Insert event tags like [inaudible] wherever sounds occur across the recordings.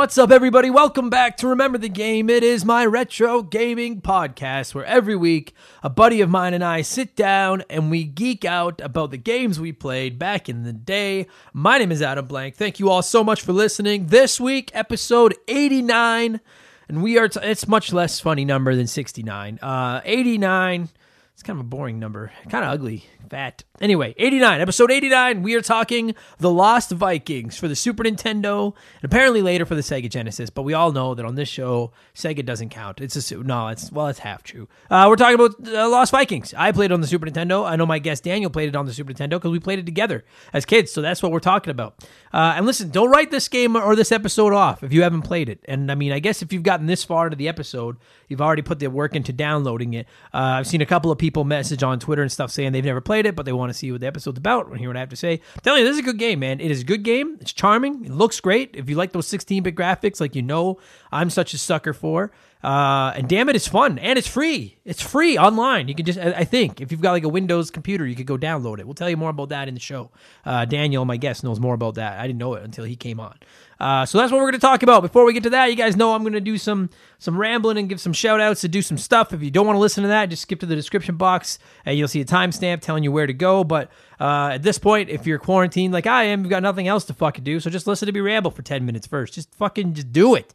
What's up, everybody? Welcome back to Remember the Game. It is my retro gaming podcast where every week a buddy of mine and I sit down and we geek out about the games we played back in the day. My name is Adam Blank. Thank you all so much for listening. This week, episode 89, and we are, t- it's much less funny number than 69. Uh, 89. It's kind of a boring number, kind of ugly, fat. Anyway, 89, episode 89, we are talking The Lost Vikings for the Super Nintendo and apparently later for the Sega Genesis, but we all know that on this show, Sega doesn't count. It's a, no, it's, well, it's half true. Uh, we're talking about uh, Lost Vikings. I played it on the Super Nintendo. I know my guest Daniel played it on the Super Nintendo because we played it together as kids, so that's what we're talking about. Uh, and listen, don't write this game or this episode off if you haven't played it. And I mean, I guess if you've gotten this far into the episode, you've already put the work into downloading it. Uh, I've seen a couple of people message on Twitter and stuff saying they've never played it, but they want to see what the episode's about and hear what I have to say. I'm telling you, this is a good game, man. It is a good game. It's charming. It looks great. If you like those 16-bit graphics, like you know, I'm such a sucker for. Uh, and damn it, it's fun and it's free. It's free online. You can just, I think, if you've got like a Windows computer, you could go download it. We'll tell you more about that in the show. Uh, Daniel, my guest, knows more about that. I didn't know it until he came on. Uh, so that's what we're going to talk about. Before we get to that, you guys know I'm going to do some some rambling and give some shout outs to do some stuff. If you don't want to listen to that, just skip to the description box and you'll see a timestamp telling you where to go. But uh, at this point, if you're quarantined like I am, you've got nothing else to fucking do. So just listen to me ramble for 10 minutes first. Just fucking just do it.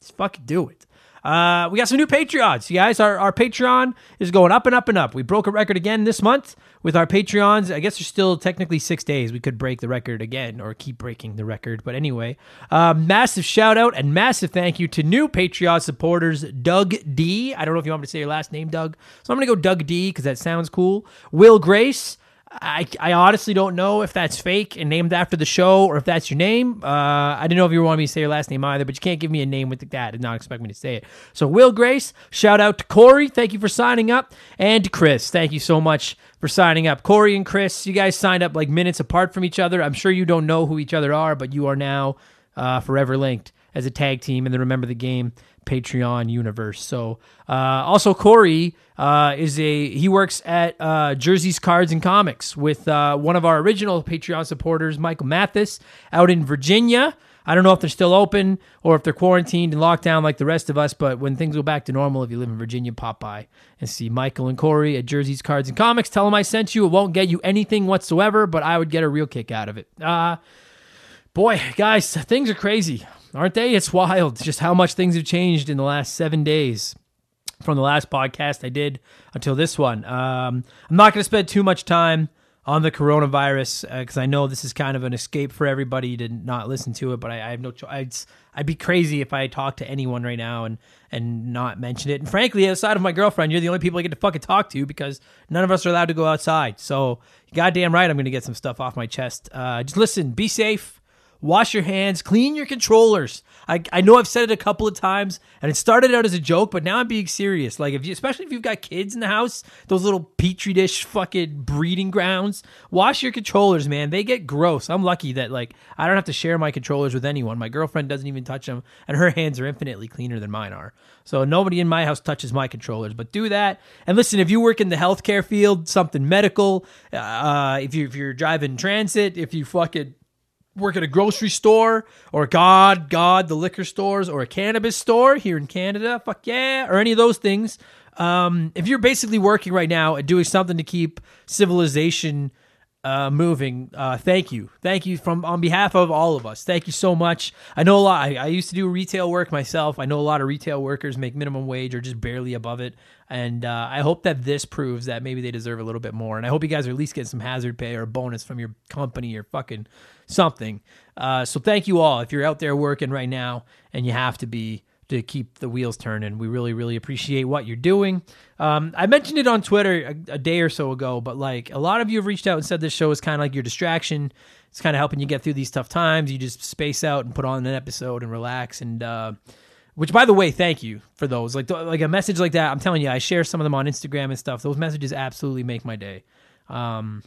Just fucking do it. Uh, we got some new Patreons, you guys. Our, our Patreon is going up and up and up. We broke a record again this month with our Patreons. I guess there's still technically six days. We could break the record again or keep breaking the record. But anyway, uh, massive shout out and massive thank you to new Patreon supporters Doug D. I don't know if you want me to say your last name, Doug. So I'm going to go Doug D because that sounds cool. Will Grace. I, I honestly don't know if that's fake and named after the show or if that's your name. Uh, I didn't know if you wanted me to say your last name either, but you can't give me a name with that. Did not expect me to say it. So, Will Grace, shout out to Corey. Thank you for signing up. And to Chris, thank you so much for signing up. Corey and Chris, you guys signed up like minutes apart from each other. I'm sure you don't know who each other are, but you are now uh, forever linked as a tag team. And then remember the game Patreon universe. So uh, also Corey uh, is a he works at uh, Jersey's Cards and Comics with uh, one of our original Patreon supporters, Michael Mathis, out in Virginia. I don't know if they're still open or if they're quarantined and locked down like the rest of us. But when things go back to normal, if you live in Virginia, pop by and see Michael and Corey at Jerseys Cards and Comics. Tell them I sent you. It won't get you anything whatsoever, but I would get a real kick out of it. Uh, boy, guys, things are crazy, aren't they? It's wild just how much things have changed in the last seven days from the last podcast I did until this one. Um, I'm not going to spend too much time on the coronavirus because uh, I know this is kind of an escape for everybody to not listen to it. But I, I have no choice. I'd be crazy if I talked to anyone right now and and not mention it. And frankly, outside of my girlfriend, you're the only people I get to fucking talk to because none of us are allowed to go outside. So goddamn right, I'm going to get some stuff off my chest. Uh, just listen, be safe wash your hands, clean your controllers. I, I know I've said it a couple of times, and it started out as a joke, but now I'm being serious. Like if you, especially if you've got kids in the house, those little petri dish fucking breeding grounds, wash your controllers, man. They get gross. I'm lucky that like I don't have to share my controllers with anyone. My girlfriend doesn't even touch them, and her hands are infinitely cleaner than mine are. So nobody in my house touches my controllers. But do that. And listen, if you work in the healthcare field, something medical, uh, if you if you're driving transit, if you fucking work at a grocery store or God, God, the liquor stores or a cannabis store here in Canada, fuck yeah, or any of those things. Um, if you're basically working right now and doing something to keep civilization uh, moving, uh, thank you, thank you from on behalf of all of us. Thank you so much. I know a lot. I, I used to do retail work myself. I know a lot of retail workers make minimum wage or just barely above it. And uh, I hope that this proves that maybe they deserve a little bit more. And I hope you guys are at least getting some hazard pay or a bonus from your company or fucking something. Uh, so thank you all. If you're out there working right now and you have to be to keep the wheels turning, we really, really appreciate what you're doing. Um, I mentioned it on Twitter a, a, day or so ago, but like a lot of you have reached out and said this show is kind of like your distraction. It's kind of helping you get through these tough times. You just space out and put on an episode and relax. And uh, which, by the way, thank you for those. Like, like a message like that. I'm telling you, I share some of them on Instagram and stuff. Those messages absolutely make my day. Um,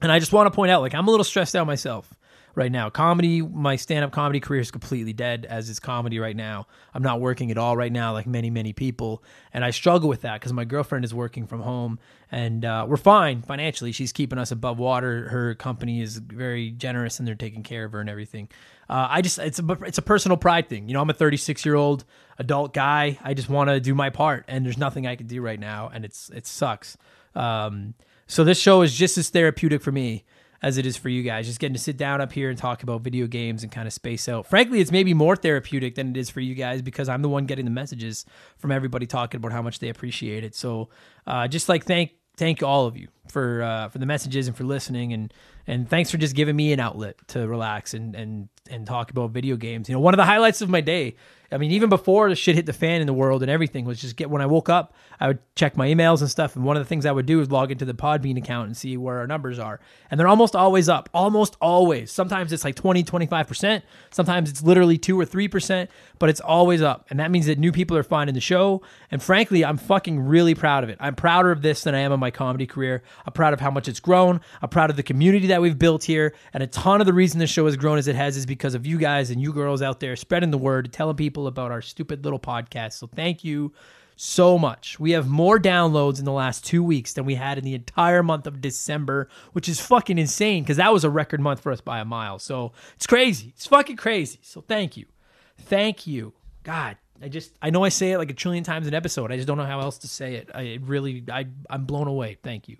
and I just want to point out, like, I'm a little stressed out myself right now. Comedy, my stand up comedy career is completely dead as is comedy right now. I'm not working at all right now, like many, many people. And I struggle with that because my girlfriend is working from home and uh, we're fine financially. She's keeping us above water. Her company is very generous and they're taking care of her and everything. Uh, I just, it's a, it's a personal pride thing. You know, I'm a 36 year old adult guy. I just want to do my part and there's nothing I can do right now. And it's, it sucks. Um, so this show is just as therapeutic for me as it is for you guys. Just getting to sit down up here and talk about video games and kind of space out. Frankly, it's maybe more therapeutic than it is for you guys because I'm the one getting the messages from everybody talking about how much they appreciate it. So, uh, just like thank thank all of you for uh, for the messages and for listening and and thanks for just giving me an outlet to relax and and and talk about video games. You know, one of the highlights of my day I mean, even before the shit hit the fan in the world and everything was just get when I woke up, I would check my emails and stuff. And one of the things I would do is log into the Podbean account and see where our numbers are. And they're almost always up, almost always. Sometimes it's like 20, 25%. Sometimes it's literally 2 or 3%, but it's always up. And that means that new people are finding the show. And frankly, I'm fucking really proud of it. I'm prouder of this than I am of my comedy career. I'm proud of how much it's grown. I'm proud of the community that we've built here. And a ton of the reason this show has grown as it has is because of you guys and you girls out there spreading the word, telling people about our stupid little podcast. So thank you so much. We have more downloads in the last two weeks than we had in the entire month of December, which is fucking insane because that was a record month for us by a mile. So it's crazy. It's fucking crazy. So thank you. Thank you. God, I just, I know I say it like a trillion times an episode. I just don't know how else to say it. I really, I, I'm blown away. Thank you.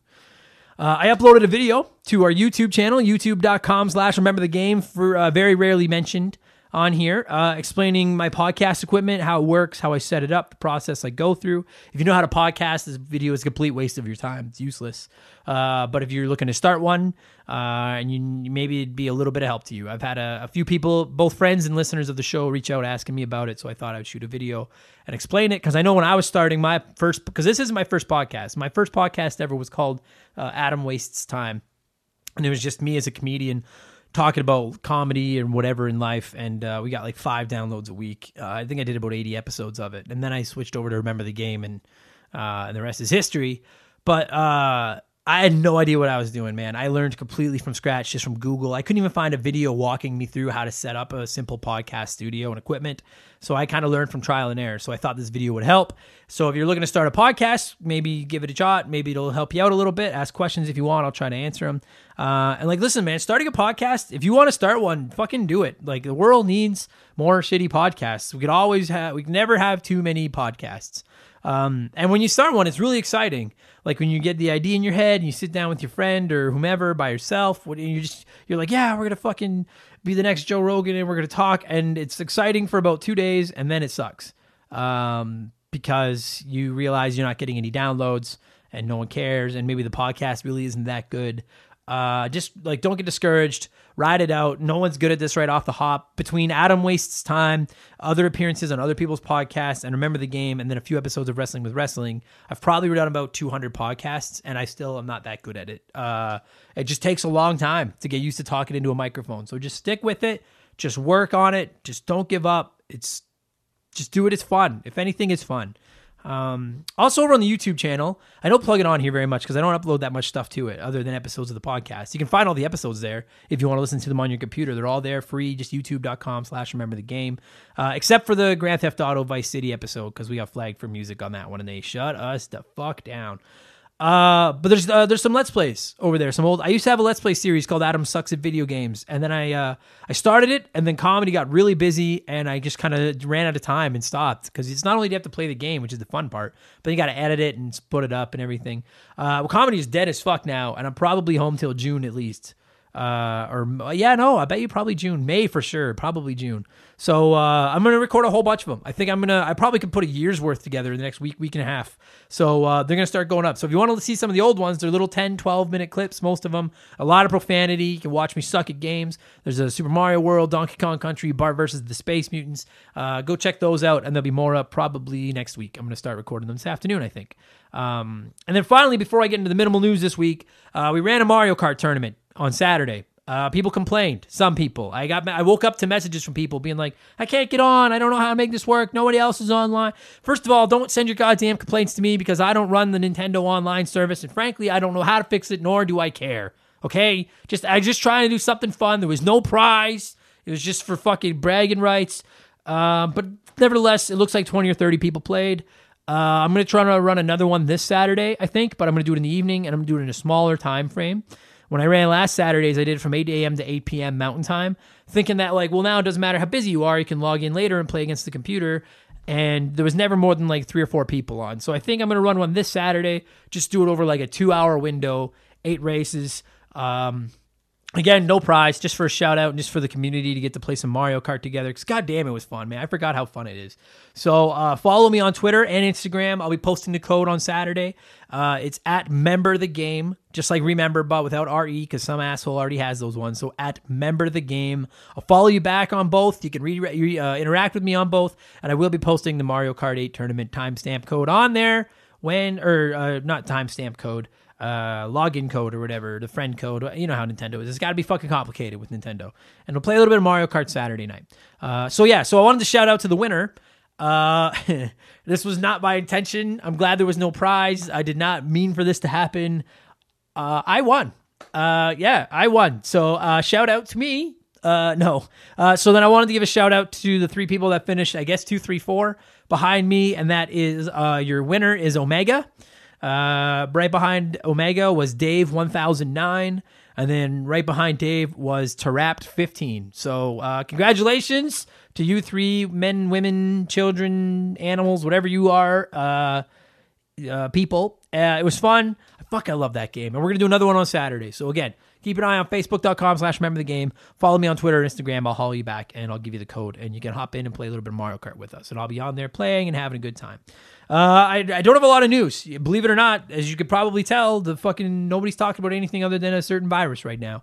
Uh, I uploaded a video to our YouTube channel, youtube.com slash remember the game for uh, very rarely mentioned on here uh, explaining my podcast equipment, how it works, how I set it up, the process I go through. If you know how to podcast, this video is a complete waste of your time. It's useless. Uh, but if you're looking to start one, uh, and you maybe it'd be a little bit of help to you. I've had a, a, few people, both friends and listeners of the show, reach out asking me about it. So I thought I would shoot a video and explain it because I know when I was starting my first, because this isn't my first podcast. My first podcast ever was called uh, Adam Wastes Time, and it was just me as a comedian talking about comedy and whatever in life, and uh, we got like five downloads a week. Uh, I think I did about eighty episodes of it, and then I switched over to Remember the Game, and uh, and the rest is history. But uh, I had no idea what I was doing, man. I learned completely from scratch just from Google. I couldn't even find a video walking me through how to set up a simple podcast studio and equipment. So I kind of learned from trial and error. So I thought this video would help. So if you're looking to start a podcast, maybe give it a shot. Maybe it'll help you out a little bit. Ask questions if you want. I'll try to answer them. Uh, and like, listen, man, starting a podcast, if you want to start one, fucking do it. Like the world needs more shitty podcasts. We could always have, we can never have too many podcasts. Um, and when you start one, it's really exciting. Like when you get the idea in your head and you sit down with your friend or whomever by yourself, you just you're like, yeah, we're gonna fucking be the next Joe Rogan and we're gonna talk, and it's exciting for about two days, and then it sucks um, because you realize you're not getting any downloads and no one cares, and maybe the podcast really isn't that good. Uh, just like don't get discouraged. Ride it out. No one's good at this right off the hop. Between Adam wastes time, other appearances on other people's podcasts, and remember the game, and then a few episodes of Wrestling with Wrestling, I've probably done about 200 podcasts, and I still am not that good at it. Uh, it just takes a long time to get used to talking into a microphone. So just stick with it. Just work on it. Just don't give up. It's just do it. It's fun. If anything, it's fun. Um, also over on the YouTube channel, I don't plug it on here very much because I don't upload that much stuff to it other than episodes of the podcast. You can find all the episodes there if you want to listen to them on your computer. They're all there free, just youtube.com slash remember the game. Uh, except for the Grand Theft Auto Vice City episode because we got flagged for music on that one and they shut us the fuck down. Uh, but there's uh, there's some let's plays over there. Some old. I used to have a let's play series called Adam sucks at video games, and then I uh, I started it, and then comedy got really busy, and I just kind of ran out of time and stopped because it's not only do you have to play the game, which is the fun part, but you got to edit it and split it up and everything. Uh, well, comedy is dead as fuck now, and I'm probably home till June at least. Uh, or yeah, no, I bet you probably June, May for sure, probably June. So uh, I'm gonna record a whole bunch of them. I think I'm gonna, I probably could put a year's worth together in the next week, week and a half. So uh, they're gonna start going up. So if you want to see some of the old ones, they're little 10, 12 minute clips, most of them. A lot of profanity. You can watch me suck at games. There's a Super Mario World, Donkey Kong Country, Bart versus the Space Mutants. Uh, go check those out, and there'll be more up probably next week. I'm gonna start recording them this afternoon, I think. Um, and then finally, before I get into the minimal news this week, uh, we ran a Mario Kart tournament on Saturday. Uh, people complained. Some people. I got. I woke up to messages from people being like, "I can't get on. I don't know how to make this work. Nobody else is online." First of all, don't send your goddamn complaints to me because I don't run the Nintendo online service, and frankly, I don't know how to fix it, nor do I care. Okay, just I just trying to do something fun. There was no prize. It was just for fucking bragging rights. Uh, but nevertheless, it looks like twenty or thirty people played. Uh, I'm gonna try to run another one this Saturday, I think, but I'm gonna do it in the evening, and I'm gonna do it in a smaller time frame. When I ran last Saturdays, I did it from 8 a.m. to 8 p.m. Mountain Time, thinking that, like, well, now it doesn't matter how busy you are, you can log in later and play against the computer. And there was never more than like three or four people on. So I think I'm going to run one this Saturday, just do it over like a two hour window, eight races. Um, Again, no prize, just for a shout out and just for the community to get to play some Mario Kart together. Because goddamn, it was fun, man. I forgot how fun it is. So uh, follow me on Twitter and Instagram. I'll be posting the code on Saturday. Uh, it's at member the game, just like remember, but without re, because some asshole already has those ones. So at member the game. I'll follow you back on both. You can re- re- uh, interact with me on both, and I will be posting the Mario Kart 8 tournament timestamp code on there when, or uh, not timestamp code uh, login code or whatever, the friend code. You know how Nintendo is. It's got to be fucking complicated with Nintendo. And we'll play a little bit of Mario Kart Saturday night. Uh, so yeah, so I wanted to shout out to the winner. Uh, [laughs] this was not my intention. I'm glad there was no prize. I did not mean for this to happen. Uh, I won. Uh, yeah, I won. So uh, shout out to me. Uh, no. Uh, so then I wanted to give a shout out to the three people that finished, I guess, two, three, four behind me. And that is uh, your winner is Omega. Uh, right behind Omega was Dave 1009. And then right behind Dave was Tarapt 15. So uh, congratulations to you three men, women, children, animals, whatever you are, uh, uh, people. Uh, it was fun. Fuck, I love that game. And we're going to do another one on Saturday. So again, keep an eye on facebook.com slash remember the game. Follow me on Twitter and Instagram. I'll haul you back and I'll give you the code. And you can hop in and play a little bit of Mario Kart with us. And I'll be on there playing and having a good time. Uh, I, I don't have a lot of news. Believe it or not, as you could probably tell, the fucking nobody's talking about anything other than a certain virus right now.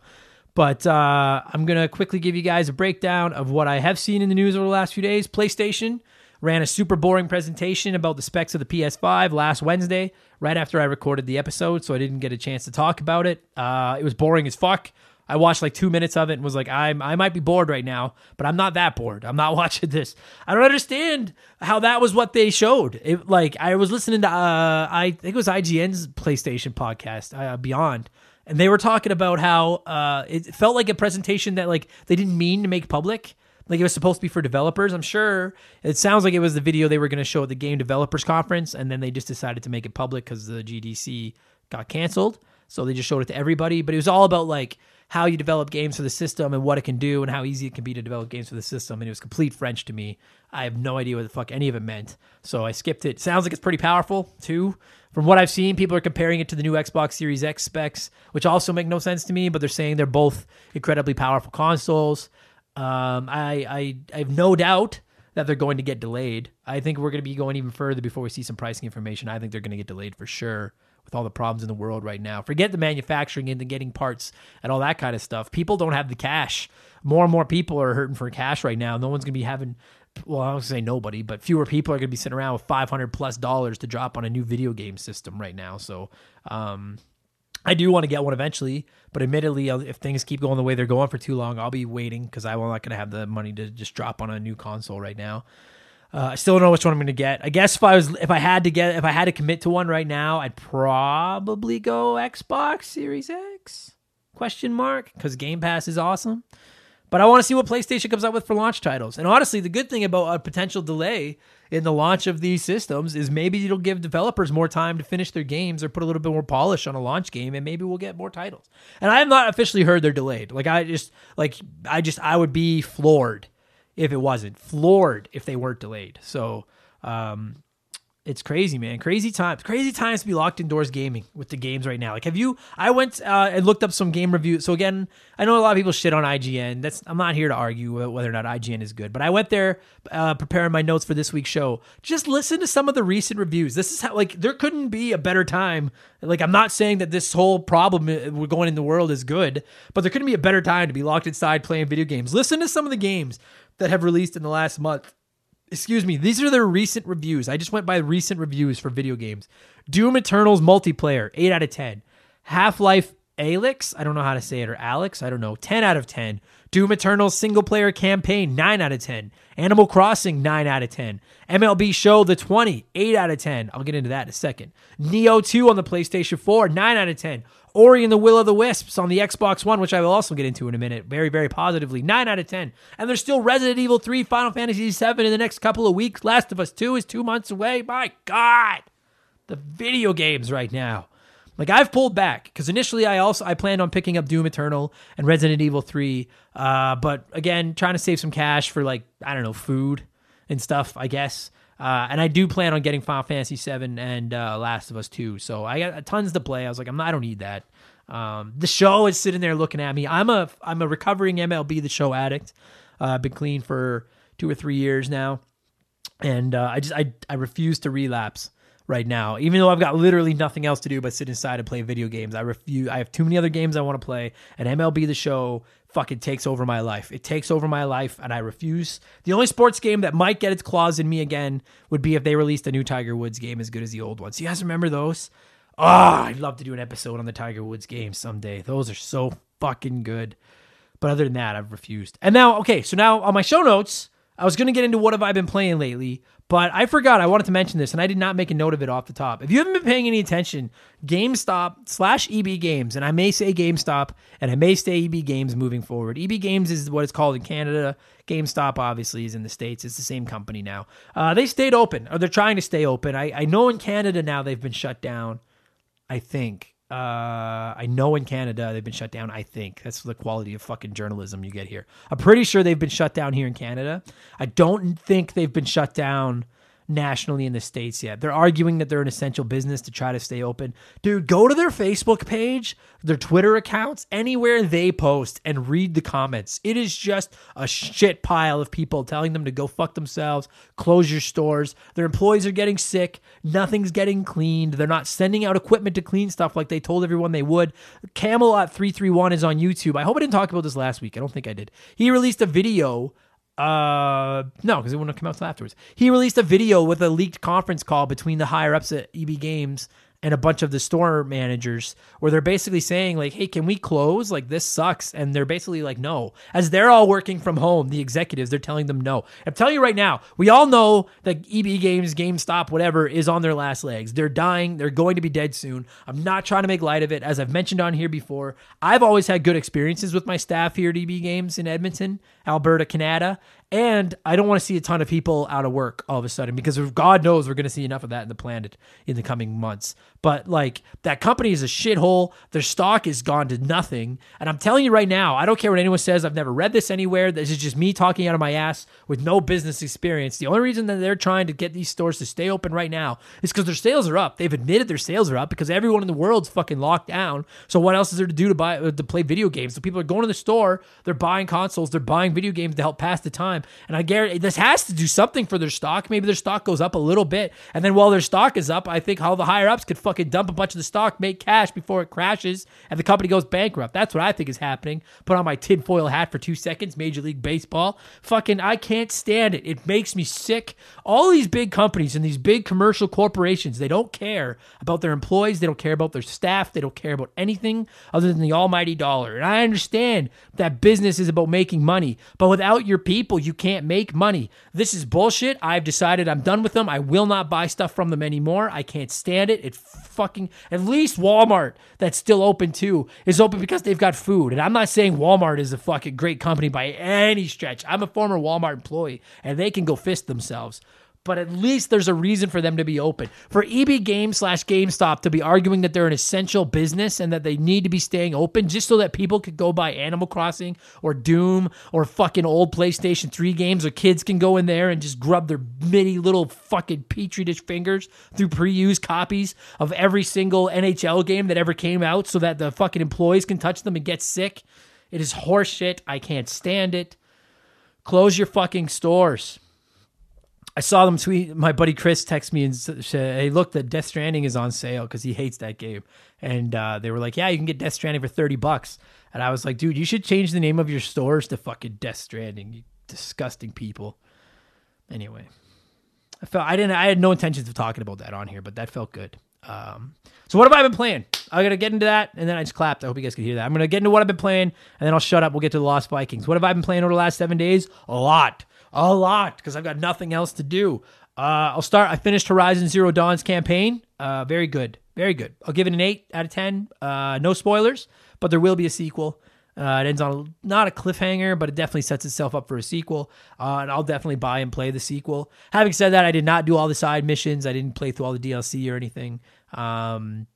But uh, I'm gonna quickly give you guys a breakdown of what I have seen in the news over the last few days. PlayStation ran a super boring presentation about the specs of the PS5 last Wednesday, right after I recorded the episode, so I didn't get a chance to talk about it. Uh, it was boring as fuck. I watched like two minutes of it and was like, I'm I might be bored right now, but I'm not that bored. I'm not [laughs] watching this. I don't understand how that was what they showed. It, like I was listening to uh, I think it was IGN's PlayStation podcast, uh, Beyond, and they were talking about how uh, it felt like a presentation that like they didn't mean to make public. Like it was supposed to be for developers. I'm sure it sounds like it was the video they were going to show at the Game Developers Conference, and then they just decided to make it public because the GDC got canceled. So they just showed it to everybody. But it was all about like how you develop games for the system and what it can do and how easy it can be to develop games for the system. And it was complete French to me. I have no idea what the fuck any of it meant. So I skipped it. Sounds like it's pretty powerful too. From what I've seen, people are comparing it to the new Xbox Series X specs, which also make no sense to me, but they're saying they're both incredibly powerful consoles. Um, I, I, I have no doubt that they're going to get delayed. I think we're going to be going even further before we see some pricing information. I think they're going to get delayed for sure with all the problems in the world right now. Forget the manufacturing and the getting parts and all that kind of stuff. People don't have the cash. More and more people are hurting for cash right now. No one's going to be having well, I don't say nobody, but fewer people are going to be sitting around with 500 plus dollars to drop on a new video game system right now. So, um, I do want to get one eventually, but admittedly, if things keep going the way they're going for too long, I'll be waiting because I'm not going to have the money to just drop on a new console right now. Uh, I still don't know which one I'm going to get. I guess if I was, if I had to get, if I had to commit to one right now, I'd probably go Xbox Series X? Question mark because Game Pass is awesome. But I want to see what PlayStation comes out with for launch titles. And honestly, the good thing about a potential delay in the launch of these systems is maybe it'll give developers more time to finish their games or put a little bit more polish on a launch game and maybe we'll get more titles. And I have not officially heard they're delayed. Like I just like I just I would be floored if it wasn't. Floored if they weren't delayed. So um it's crazy, man. Crazy times. Crazy times to be locked indoors gaming with the games right now. Like, have you? I went uh, and looked up some game reviews. So again, I know a lot of people shit on IGN. That's I'm not here to argue whether or not IGN is good, but I went there uh, preparing my notes for this week's show. Just listen to some of the recent reviews. This is how like there couldn't be a better time. Like, I'm not saying that this whole problem uh, we're going in the world is good, but there couldn't be a better time to be locked inside playing video games. Listen to some of the games that have released in the last month excuse me, these are their recent reviews. I just went by recent reviews for video games. Doom Eternal's multiplayer, 8 out of 10. Half Life Alyx, I don't know how to say it, or Alex, I don't know, 10 out of 10. Doom Eternal's single player campaign, 9 out of 10. Animal Crossing, 9 out of 10. MLB Show The 20, 8 out of 10. I'll get into that in a second. Nioh 2 on the PlayStation 4, 9 out of 10. Ori and the Will of the Wisps on the Xbox One, which I will also get into in a minute, very, very positively. 9 out of 10. And there's still Resident Evil 3, Final Fantasy 7 in the next couple of weeks. Last of Us 2 is two months away. My God. The video games right now. Like I've pulled back because initially I also I planned on picking up Doom Eternal and Resident Evil 3. Uh, but again, trying to save some cash for like, I don't know, food and stuff, I guess. Uh, and I do plan on getting Final Fantasy VII and uh, Last of Us 2. So I got tons to play. I was like, I'm not, I don't need that. Um, the show is sitting there looking at me. I'm a I'm a recovering MLB the Show addict. Uh, I've been clean for two or three years now, and uh, I just I I refuse to relapse right now. Even though I've got literally nothing else to do but sit inside and play video games, I refuse. I have too many other games I want to play, and MLB the Show fucking takes over my life. It takes over my life, and I refuse. The only sports game that might get its claws in me again would be if they released a new Tiger Woods game as good as the old ones. You guys remember those? Oh, I'd love to do an episode on the Tiger Woods games someday. Those are so fucking good. But other than that, I've refused. And now, okay, so now on my show notes, I was going to get into what have I been playing lately, but I forgot. I wanted to mention this, and I did not make a note of it off the top. If you haven't been paying any attention, GameStop slash EB Games, and I may say GameStop, and I may say EB Games moving forward. EB Games is what it's called in Canada. GameStop obviously is in the states. It's the same company now. Uh, they stayed open, or they're trying to stay open. I, I know in Canada now they've been shut down. I think. Uh, I know in Canada they've been shut down. I think that's the quality of fucking journalism you get here. I'm pretty sure they've been shut down here in Canada. I don't think they've been shut down nationally in the states yet. They're arguing that they're an essential business to try to stay open. Dude, go to their Facebook page, their Twitter accounts, anywhere they post and read the comments. It is just a shit pile of people telling them to go fuck themselves, close your stores. Their employees are getting sick, nothing's getting cleaned. They're not sending out equipment to clean stuff like they told everyone they would. Camelot 331 is on YouTube. I hope I didn't talk about this last week. I don't think I did. He released a video uh, no, because it wouldn't have come out until afterwards. He released a video with a leaked conference call between the higher ups at EB Games and a bunch of the store managers where they're basically saying like hey can we close? Like this sucks. And they're basically like no. As they're all working from home the executives they're telling them no. I'm telling you right now we all know that eb games gamestop whatever is on their last legs. They're dying. They're going to be dead soon. I'm not trying to make light of it. As i've mentioned on here before i've always had good experiences with my staff here at eb games in edmonton alberta canada and I don't want to see a ton of people out of work all of a sudden because God knows we're going to see enough of that in the planet in the coming months. But like that company is a shithole. Their stock is gone to nothing. And I'm telling you right now, I don't care what anyone says. I've never read this anywhere. This is just me talking out of my ass with no business experience. The only reason that they're trying to get these stores to stay open right now is because their sales are up. They've admitted their sales are up because everyone in the world's fucking locked down. So what else is there to do to buy to play video games? So people are going to the store, they're buying consoles, they're buying video games to help pass the time. And I guarantee this has to do something for their stock. Maybe their stock goes up a little bit, and then while their stock is up, I think all the higher ups could fucking dump a bunch of the stock, make cash before it crashes, and the company goes bankrupt. That's what I think is happening. Put on my tinfoil hat for two seconds, Major League Baseball. Fucking, I can't stand it. It makes me sick. All these big companies and these big commercial corporations, they don't care about their employees, they don't care about their staff, they don't care about anything other than the almighty dollar. And I understand that business is about making money, but without your people, you can't make money. This is bullshit. I've decided I'm done with them. I will not buy stuff from them anymore. I can't stand it. It fucking at least Walmart that's still open too is open because they've got food. And I'm not saying Walmart is a fucking great company by any stretch. I'm a former Walmart employee and they can go fist themselves but at least there's a reason for them to be open. For EB Games slash GameStop to be arguing that they're an essential business and that they need to be staying open just so that people could go buy Animal Crossing or Doom or fucking old PlayStation 3 games or kids can go in there and just grub their mini little fucking petri dish fingers through pre-used copies of every single NHL game that ever came out so that the fucking employees can touch them and get sick. It is horseshit. I can't stand it. Close your fucking stores. I saw them tweet. My buddy Chris text me and said, "Hey, look, the Death Stranding is on sale because he hates that game." And uh, they were like, "Yeah, you can get Death Stranding for thirty bucks." And I was like, "Dude, you should change the name of your stores to fucking Death Stranding." You disgusting people. Anyway, I felt I didn't. I had no intentions of talking about that on here, but that felt good. Um, so what have I been playing? I'm gonna get into that, and then I just clapped. I hope you guys could hear that. I'm gonna get into what I've been playing, and then I'll shut up. We'll get to the Lost Vikings. What have I been playing over the last seven days? A lot a lot because I've got nothing else to do. Uh, I'll start. I finished Horizon Zero Dawn's campaign. Uh, very good, very good. I'll give it an eight out of ten. Uh, no spoilers, but there will be a sequel. Uh, it ends on a, not a cliffhanger, but it definitely sets itself up for a sequel. Uh, and I'll definitely buy and play the sequel. Having said that, I did not do all the side missions. I didn't play through all the DLC or anything. Um,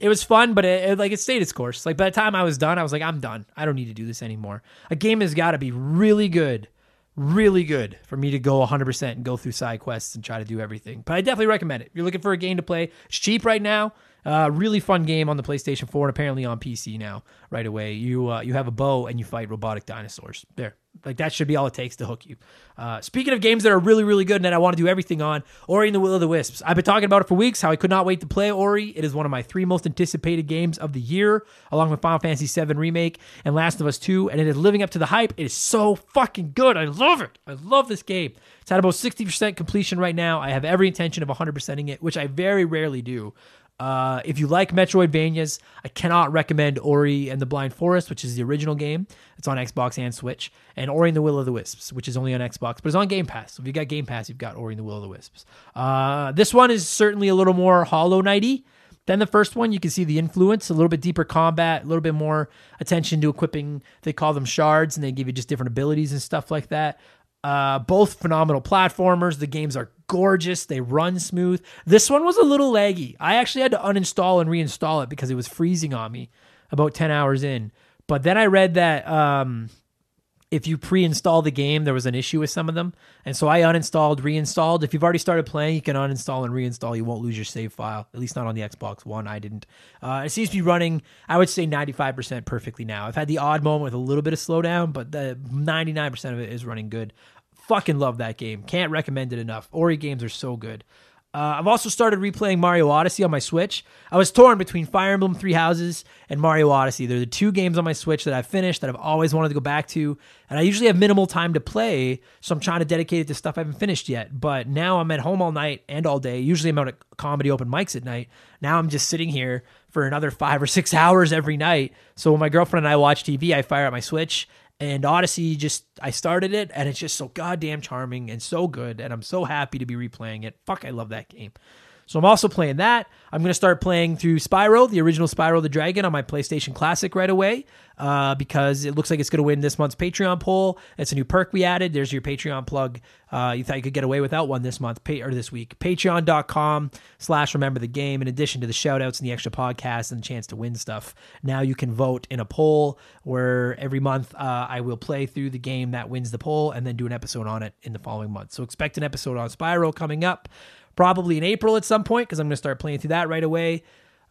it was fun, but it, it, like it stayed its course. Like by the time I was done, I was like, I'm done. I don't need to do this anymore. A game has got to be really good really good for me to go 100% and go through side quests and try to do everything. But I definitely recommend it. If you're looking for a game to play, it's cheap right now. Uh, really fun game on the PlayStation 4 and apparently on PC now. Right away, you uh, you have a bow and you fight robotic dinosaurs. There, like that should be all it takes to hook you. Uh, speaking of games that are really really good and that I want to do everything on, Ori and the Will of the Wisps. I've been talking about it for weeks. How I could not wait to play Ori. It is one of my three most anticipated games of the year, along with Final Fantasy VII remake and Last of Us 2. And it is living up to the hype. It is so fucking good. I love it. I love this game. It's at about 60% completion right now. I have every intention of 100%ing it, which I very rarely do. Uh, if you like Metroidvanias, I cannot recommend Ori and the Blind Forest, which is the original game. It's on Xbox and Switch, and Ori and the Will of the Wisps, which is only on Xbox, but it's on Game Pass. So if you got Game Pass, you've got Ori and the Will of the Wisps. Uh, this one is certainly a little more Hollow Knighty than the first one. You can see the influence, a little bit deeper combat, a little bit more attention to equipping. They call them shards, and they give you just different abilities and stuff like that. Uh, both phenomenal platformers. The games are gorgeous. They run smooth. This one was a little laggy. I actually had to uninstall and reinstall it because it was freezing on me about 10 hours in. But then I read that um, if you pre-install the game, there was an issue with some of them, and so I uninstalled, reinstalled. If you've already started playing, you can uninstall and reinstall. You won't lose your save file, at least not on the Xbox One. I didn't. Uh, it seems to be running, I would say, 95% perfectly now. I've had the odd moment with a little bit of slowdown, but the 99% of it is running good. Fucking love that game. Can't recommend it enough. Ori games are so good. Uh, I've also started replaying Mario Odyssey on my Switch. I was torn between Fire Emblem Three Houses and Mario Odyssey. They're the two games on my Switch that I've finished that I've always wanted to go back to. And I usually have minimal time to play, so I'm trying to dedicate it to stuff I haven't finished yet. But now I'm at home all night and all day. Usually I'm out at comedy open mics at night. Now I'm just sitting here for another five or six [laughs] hours every night. So when my girlfriend and I watch TV, I fire up my Switch and Odyssey just I started it and it's just so goddamn charming and so good and I'm so happy to be replaying it. Fuck, I love that game. So I'm also playing that. I'm going to start playing through Spyro, the original Spyro the Dragon, on my PlayStation Classic right away uh, because it looks like it's going to win this month's Patreon poll. It's a new perk we added. There's your Patreon plug. Uh, you thought you could get away without one this month pay, or this week. Patreon.com slash remember the game. In addition to the shout outs and the extra podcast and the chance to win stuff, now you can vote in a poll where every month uh, I will play through the game that wins the poll and then do an episode on it in the following month. So expect an episode on Spyro coming up probably in April at some point because I'm going to start playing through that right away.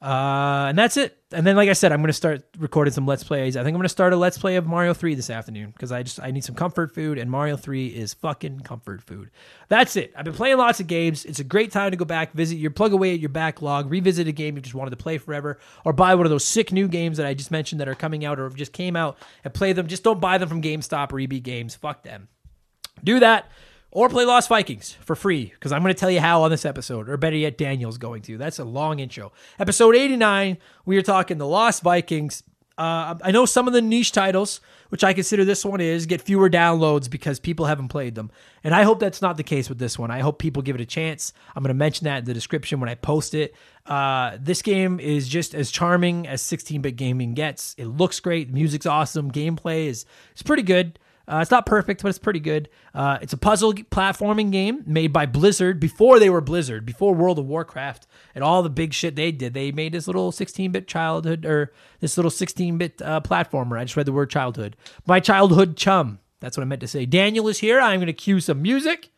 Uh, and that's it. And then, like I said, I'm going to start recording some Let's Plays. I think I'm going to start a Let's Play of Mario 3 this afternoon because I just I need some comfort food, and Mario 3 is fucking comfort food. That's it. I've been playing lots of games. It's a great time to go back, visit your plug away at your backlog, revisit a game you just wanted to play forever, or buy one of those sick new games that I just mentioned that are coming out or just came out and play them. Just don't buy them from GameStop or EB Games. Fuck them. Do that or play Lost Vikings for free because I'm going to tell you how on this episode, or better yet, Daniel's going to. That's a long intro. Episode 89, we are talking the Lost Vikings. Uh, I know some of the niche titles, which I consider this one is, get fewer downloads because people haven't played them. And I hope that's not the case with this one. I hope people give it a chance. I'm going to mention that in the description when I post it. Uh, this game is just as charming as 16 bit gaming gets. It looks great. Music's awesome. Gameplay is, is pretty good. Uh, it's not perfect, but it's pretty good. Uh, it's a puzzle platforming game made by Blizzard before they were Blizzard, before World of Warcraft and all the big shit they did. They made this little 16 bit childhood or this little 16 bit uh, platformer. I just read the word childhood. My childhood chum. That's what I meant to say. Daniel is here. I'm going to cue some music.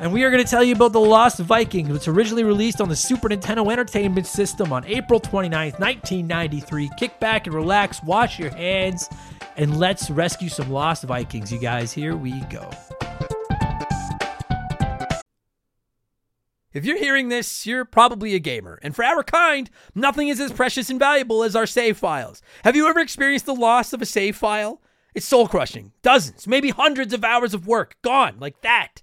And we are going to tell you about The Lost Vikings, which originally released on the Super Nintendo Entertainment System on April 29th, 1993. Kick back and relax, wash your hands, and let's rescue some lost Vikings, you guys. Here we go. If you're hearing this, you're probably a gamer. And for our kind, nothing is as precious and valuable as our save files. Have you ever experienced the loss of a save file? It's soul crushing. Dozens, maybe hundreds of hours of work gone like that.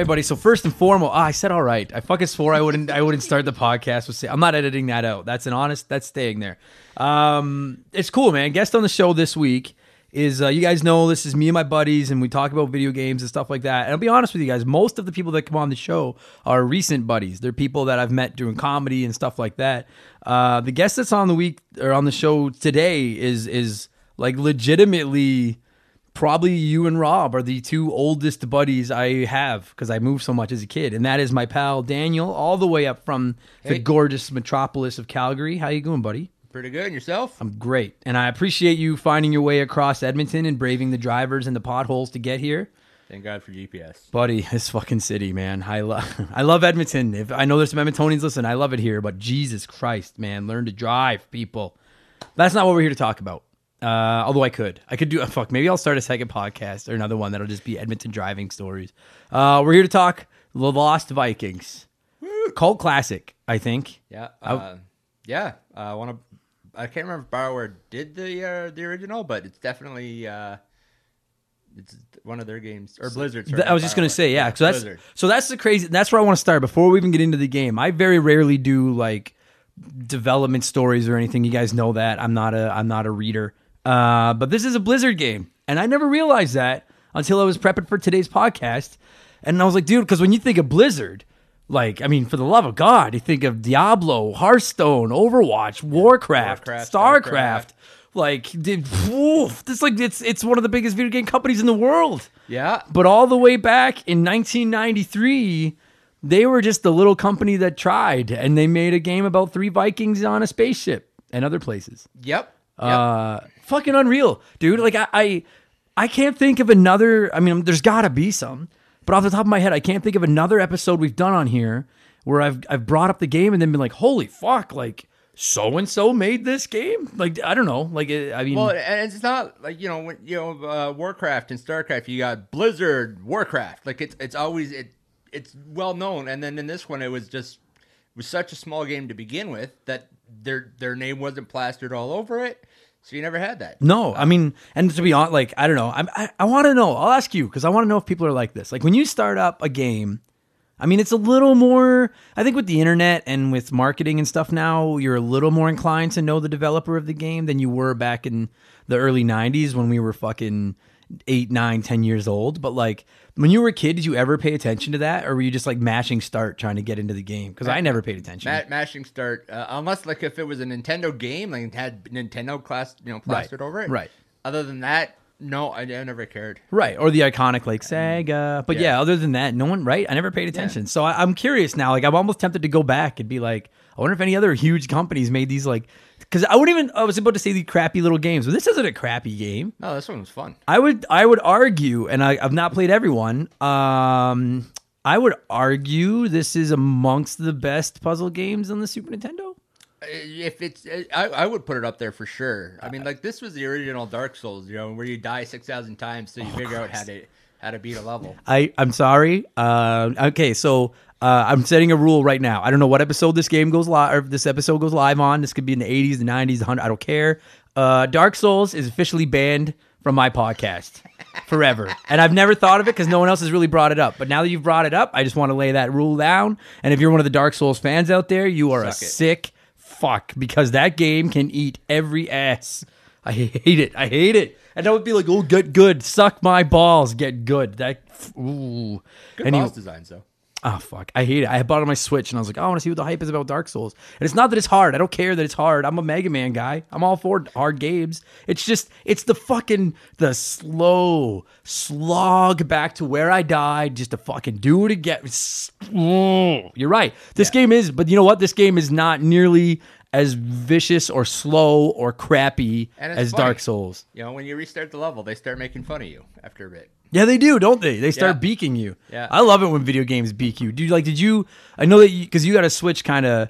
right, buddy. So first and foremost, ah, I said all right. I fucking swore I wouldn't. I wouldn't start the podcast with. Say, I'm not editing that out. That's an honest. That's staying there. Um, it's cool, man. Guest on the show this week is uh, you guys know this is me and my buddies, and we talk about video games and stuff like that. And I'll be honest with you guys, most of the people that come on the show are recent buddies. They're people that I've met doing comedy and stuff like that. Uh, the guest that's on the week or on the show today is is like legitimately probably you and Rob are the two oldest buddies I have because I moved so much as a kid, and that is my pal Daniel, all the way up from the gorgeous metropolis of Calgary. How you doing, buddy? Pretty good. And yourself? I'm great, and I appreciate you finding your way across Edmonton and braving the drivers and the potholes to get here, Thank God for GPS. buddy. This fucking city, man. I love, [laughs] I love Edmonton. If I know there's some Edmontonians listen, I love it here, but Jesus Christ, man, learn to drive, people. That's not what we're here to talk about. Uh, although I could, I could do. A [laughs] fuck, maybe I'll start a second podcast or another one that'll just be Edmonton driving stories. Uh, we're here to talk the Lost Vikings, cult classic. I think. Yeah. Oh. Uh, yeah. I want to. I can't remember if Bioware did the uh, the original, but it's definitely uh, it's one of their games or Blizzard. sorry, Th- I was just gonna say, yeah. So that's Blizzard. so that's the crazy. That's where I want to start before we even get into the game. I very rarely do like development stories or anything. You guys know that I'm not a I'm not a reader. Uh, but this is a Blizzard game, and I never realized that until I was prepping for today's podcast. And I was like, dude, because when you think of Blizzard, like I mean, for the love of God, you think of Diablo, Hearthstone, Overwatch, Warcraft, Warcraft, Starcraft. Starcraft. Like, dude, woof, it's like it's it's one of the biggest video game companies in the world. Yeah. But all the way back in 1993, they were just a little company that tried, and they made a game about three Vikings on a spaceship and other places. Yep. Yep. Uh, fucking unreal, dude. Like I, I, I can't think of another. I mean, there's got to be some, but off the top of my head, I can't think of another episode we've done on here where I've I've brought up the game and then been like, holy fuck, like so and so made this game. Like I don't know, like I mean, well, and it's not like you know when you know uh, Warcraft and Starcraft. You got Blizzard, Warcraft. Like it's it's always it it's well known. And then in this one, it was just it was such a small game to begin with that their their name wasn't plastered all over it. So you never had that. No, I mean, and to be honest, like I don't know, I'm, I I want to know. I'll ask you because I want to know if people are like this. Like when you start up a game, I mean, it's a little more. I think with the internet and with marketing and stuff now, you're a little more inclined to know the developer of the game than you were back in the early '90s when we were fucking eight, nine, ten years old. But like when you were a kid, did you ever pay attention to that, or were you just like mashing start trying to get into the game? Because I never paid attention. Ma- mashing start, uh, unless like if it was a Nintendo game, like it had Nintendo class, you know, plastered over it. right. Other than that, no, I, I never cared. Right, or the iconic like Sega. But yeah. Yeah. other than that, no one. Right, I never paid attention. So I, I'm curious now. Like I'm almost tempted to go back and be like, I wonder if any other huge companies made these like, because I wouldn't even. I was about to say the crappy little games, but this isn't a crappy game. No, this one was fun. I would I would argue, and I, I've not played everyone. Um, I would argue this is amongst the best puzzle games on the Super Nintendo. Uh, If it's, uh, I, I would put it up there for sure. I mean, like this was the original Dark Souls, you know, where you die six thousand times so you figure out how to how to beat a level. I I'm sorry. Uh, okay, so uh, I'm setting a rule right now. I don't know what episode this game goes live or this episode goes live on. This could be in the 80s, the 90s, the 100. I don't care. Uh, Dark Souls is officially banned from my podcast forever, and I've never thought of it because no one else has really brought it up. But now that you've brought it up, I just want to lay that rule down. And if you're one of the Dark Souls fans out there, you are a it. sick fuck because that game can eat every ass. I hate it. I hate it. And I would be like, "Oh, get good, suck my balls, get good." That ooh. Good Anyway- boss design, so. Oh ah, fuck, I hate it. I bought it on my Switch and I was like, oh, I want to see what the hype is about Dark Souls. And it's not that it's hard. I don't care that it's hard. I'm a Mega Man guy. I'm all for hard games. It's just it's the fucking the slow slog back to where I died just to fucking do it again. It's- You're right. This game is, but you know what? This game is not nearly as vicious or slow or crappy as funny. Dark Souls. You know, when you restart the level, they start making fun of you after a bit. Yeah, they do, don't they? They start Yeah. beaking you. Yeah. I love it when video games beak you. Dude, like, did you? I know that you because you got a Switch kind of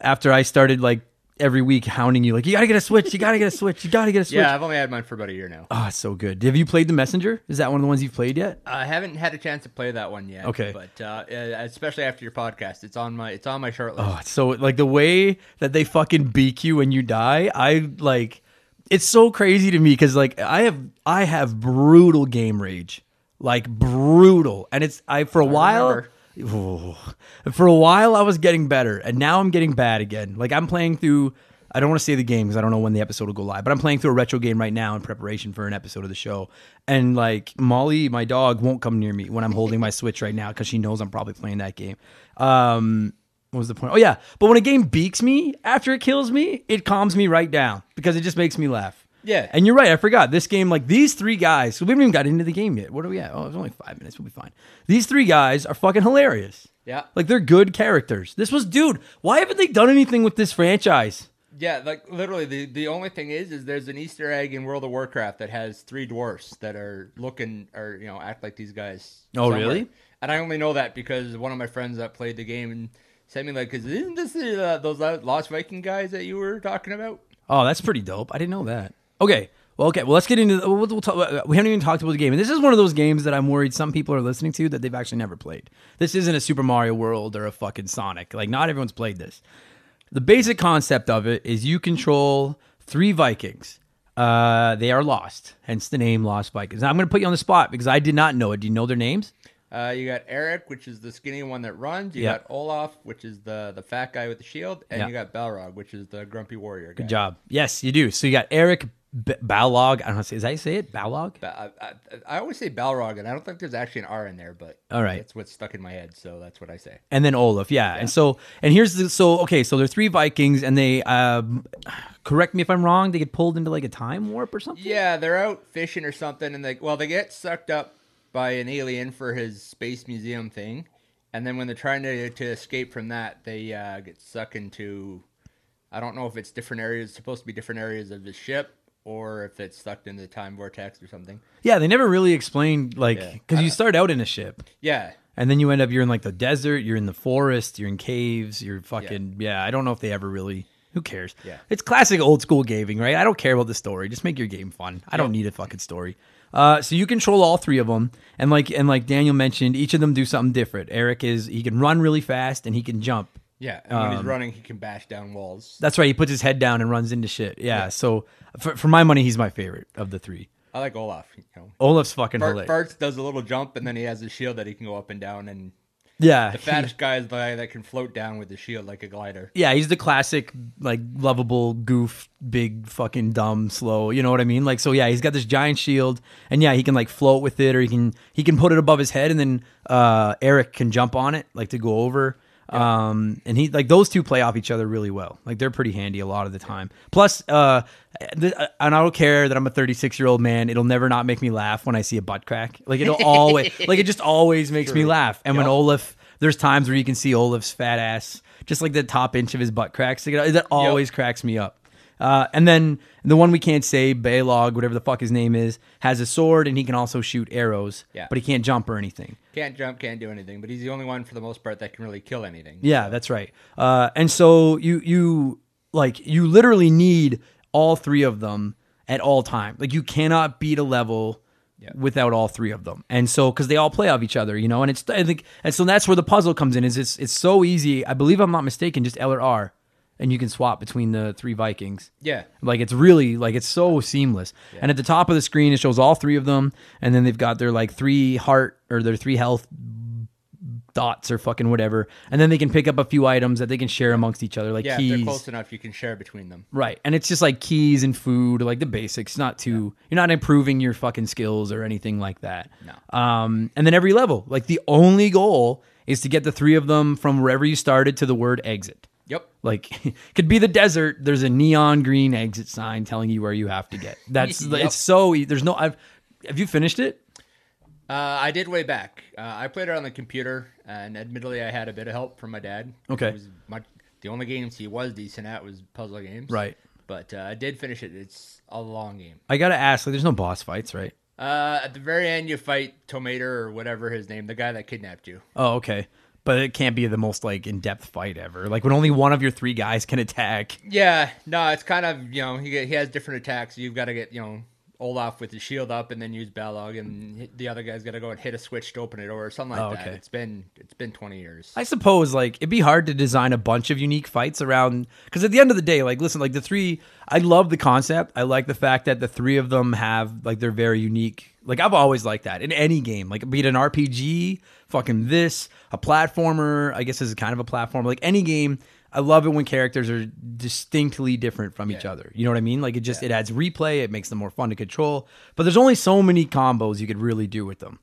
after I started like every week hounding you, like you gotta get a Switch, you gotta get a Switch, you gotta get a Switch. Yeah, I've only had mine for about a year now. Oh, it's so good. Have you played the Messenger? Is that one of the ones you've played yet? I haven't had a chance to play that one yet. Okay. but uh, uh, especially after your podcast, it's on my it's on my short list. Oh, so like the way that they fucking beak you when you die, I like it's so crazy to me because like I have I have brutal game rage. like brutal. And it's I for a while. remember. Ooh. for a while I was getting better, and now I'm getting bad again. Like I'm playing through. I don't want to say the game because I don't know when the episode will go live, but I'm playing through a retro game right now in preparation for an episode of the show. And like Molly, my dog, won't come near me when I'm holding my Switch right now because she knows I'm probably playing that game. Um, what was the point? Oh yeah, but when a game beaks me after it kills me, it calms me right down because it just makes me laugh. Yeah. And you're right. I forgot this game. Like these three guys. So we haven't even got into the game yet. What are we at? Oh, it's only five minutes. We'll be fine. These three guys are fucking hilarious. Yeah. Like they're good characters. This was, dude. Why haven't they done anything with this franchise? Yeah, like literally, the the only thing is, is there's an Easter egg in World of Warcraft that has three dwarfs that are looking or you know act like these guys. Oh, really? And I only know that because one of my friends that played the game and sent me like, "Cause isn't this the, uh, those Lost Viking guys that you were talking about?" Oh, that's pretty dope. I didn't know that. Okay. Well, okay. Well, let's get into. We'll, we'll talk, we haven't even talked about the game, and this is one of those games that I'm worried some people are listening to that they've actually never played. This isn't a Super Mario World or a fucking Sonic. Like, not everyone's played this. The basic concept of it is you control three Vikings. Uh, they are lost, hence the name Lost Vikings. Now, I'm going to put you on the spot because I did not know it. Do you know their names? Uh, you got Erik, which is the skinny one that runs. You Yeah. got Olaf, which is the the fat guy with the shield, and Yeah. you got Balrog, which is the grumpy warrior guy. Good job. Yes, you do. So you got Erik B- Baleog. I don't know. Is that you say it? Baleog. Ba- I, I, I always say Balrog, and I don't think there's actually an R in there, but All right. that's what's stuck in my head, so that's what I say. and then Olaf, yeah. And so, and here's the so okay. So there are three Vikings, and they um, correct me if I'm wrong. They get pulled into like a time warp or something. Yeah, they're out fishing or something, and they well, they get sucked up by an alien for his space museum thing, and then when they're trying to to escape from that, they uh, get sucked into. I don't know if it's different areas, supposed to be different areas of the ship, or if it's sucked into the time vortex or something. Yeah, they never really explained like Yeah. because you start out in a ship, Yeah, and then you end up you're in like the desert, you're in the forest, you're in caves, you're fucking yeah. I don't know if they ever really. Who cares? Yeah. it's classic old school gaming, right? I don't care about the story. Just make your game fun. I don't need a fucking story. Uh, so you control all three of them, and like and like Daniel mentioned, each of them do something different. Erik is he can run really fast and he can jump. Yeah. And when Um, he's running, he can bash down walls. That's right. He puts his head down and runs into shit. Yeah. So for, for my money, he's my favorite of the three. I like Olaf. You know, Olaf's fucking Bart, hilarious. Bart does a little jump, and then he has a shield that he can go up and down, and yeah. the fattest guy is the guy that can float down with the shield like a glider. yeah, he's the classic, like, lovable goof, big, fucking dumb, slow. You know what I mean? Like, so yeah, he's got this giant shield, and yeah, he can like float with it, or he can he can put it above his head, and then uh, Erik can jump on it, like to go over. Um, and he like those two play off each other really well. Like they're pretty handy a lot of the time. Plus, uh, th- and I don't care that I'm a 36 year old man. It'll never not make me laugh when I see a butt crack. Like it'll always, [laughs] like it just always makes me laugh. And when Olaf, there's times where you can see Olaf's fat ass, just like the top inch of his butt cracks. Like, That always cracks me up. Uh, and then the one we can't say, Baylog, whatever the fuck his name is, has a sword and he can also shoot arrows. Yeah. But he can't jump or anything. Can't jump, can't do anything, but he's the only one for the most part that can really kill anything. Yeah, that's right. Uh, and so you you like you literally need all three of them at all time. Like you cannot beat a level Yeah. without all three of them. And so because they all play off each other, you know, and it's I think and so that's where the puzzle comes in. Is it's it's so easy. I believe I'm not mistaken. Just L or R, and you can swap between the three Vikings. Yeah. Like it's really like it's so seamless. And at the top of the screen, it shows all three of them, and then they've got their like three heart or their three health dots or fucking whatever, and then they can pick up a few items that they can share amongst each other, like Yeah, if they're keys. close enough, you can share between them. Right, and it's just like keys and food, like the basics. Not too, you're not improving your fucking skills or anything like that. No. Um, and then every level, like the only goal is to get the three of them from wherever you started to the word exit. Yep. Like [laughs] could be the desert. There's a neon green exit sign telling you where you have to get. [laughs] That's Yep. it's so. There's no. I've. Have you finished it? Uh, I did way back. Uh, I played it on the computer, and admittedly, I had a bit of help from my dad. Okay. Much, the only games he was decent at was puzzle games. Right. But uh, I did finish it. It's a long game. I gotta ask. Like, there's no boss fights, right? Uh, at the very end, you fight Tomator or whatever his name, the guy that kidnapped you. Oh, okay. But it can't be the most like in depth fight ever. Like when only one of your three guys can attack. Yeah, no, it's kind of you know he he has different attacks. You've got to get you know Olaf with his shield up and then use Baleog, and the other guy's got to go and hit a switch to open it or something like Oh, that. It's been it's been twenty years. I suppose like it'd be hard to design a bunch of unique fights around because at the end of the day, like listen, like the three, I love the concept. I like the fact that the three of them have like they're very unique. Like I've always liked that in any game, like be it an RPG, fucking this, a platformer. I guess this is kind of a platform. Like any game, I love it when characters are distinctly different from each other. You know what I mean? Like it just it adds replay. It makes them more fun to control. But there's only so many combos you could really do with them.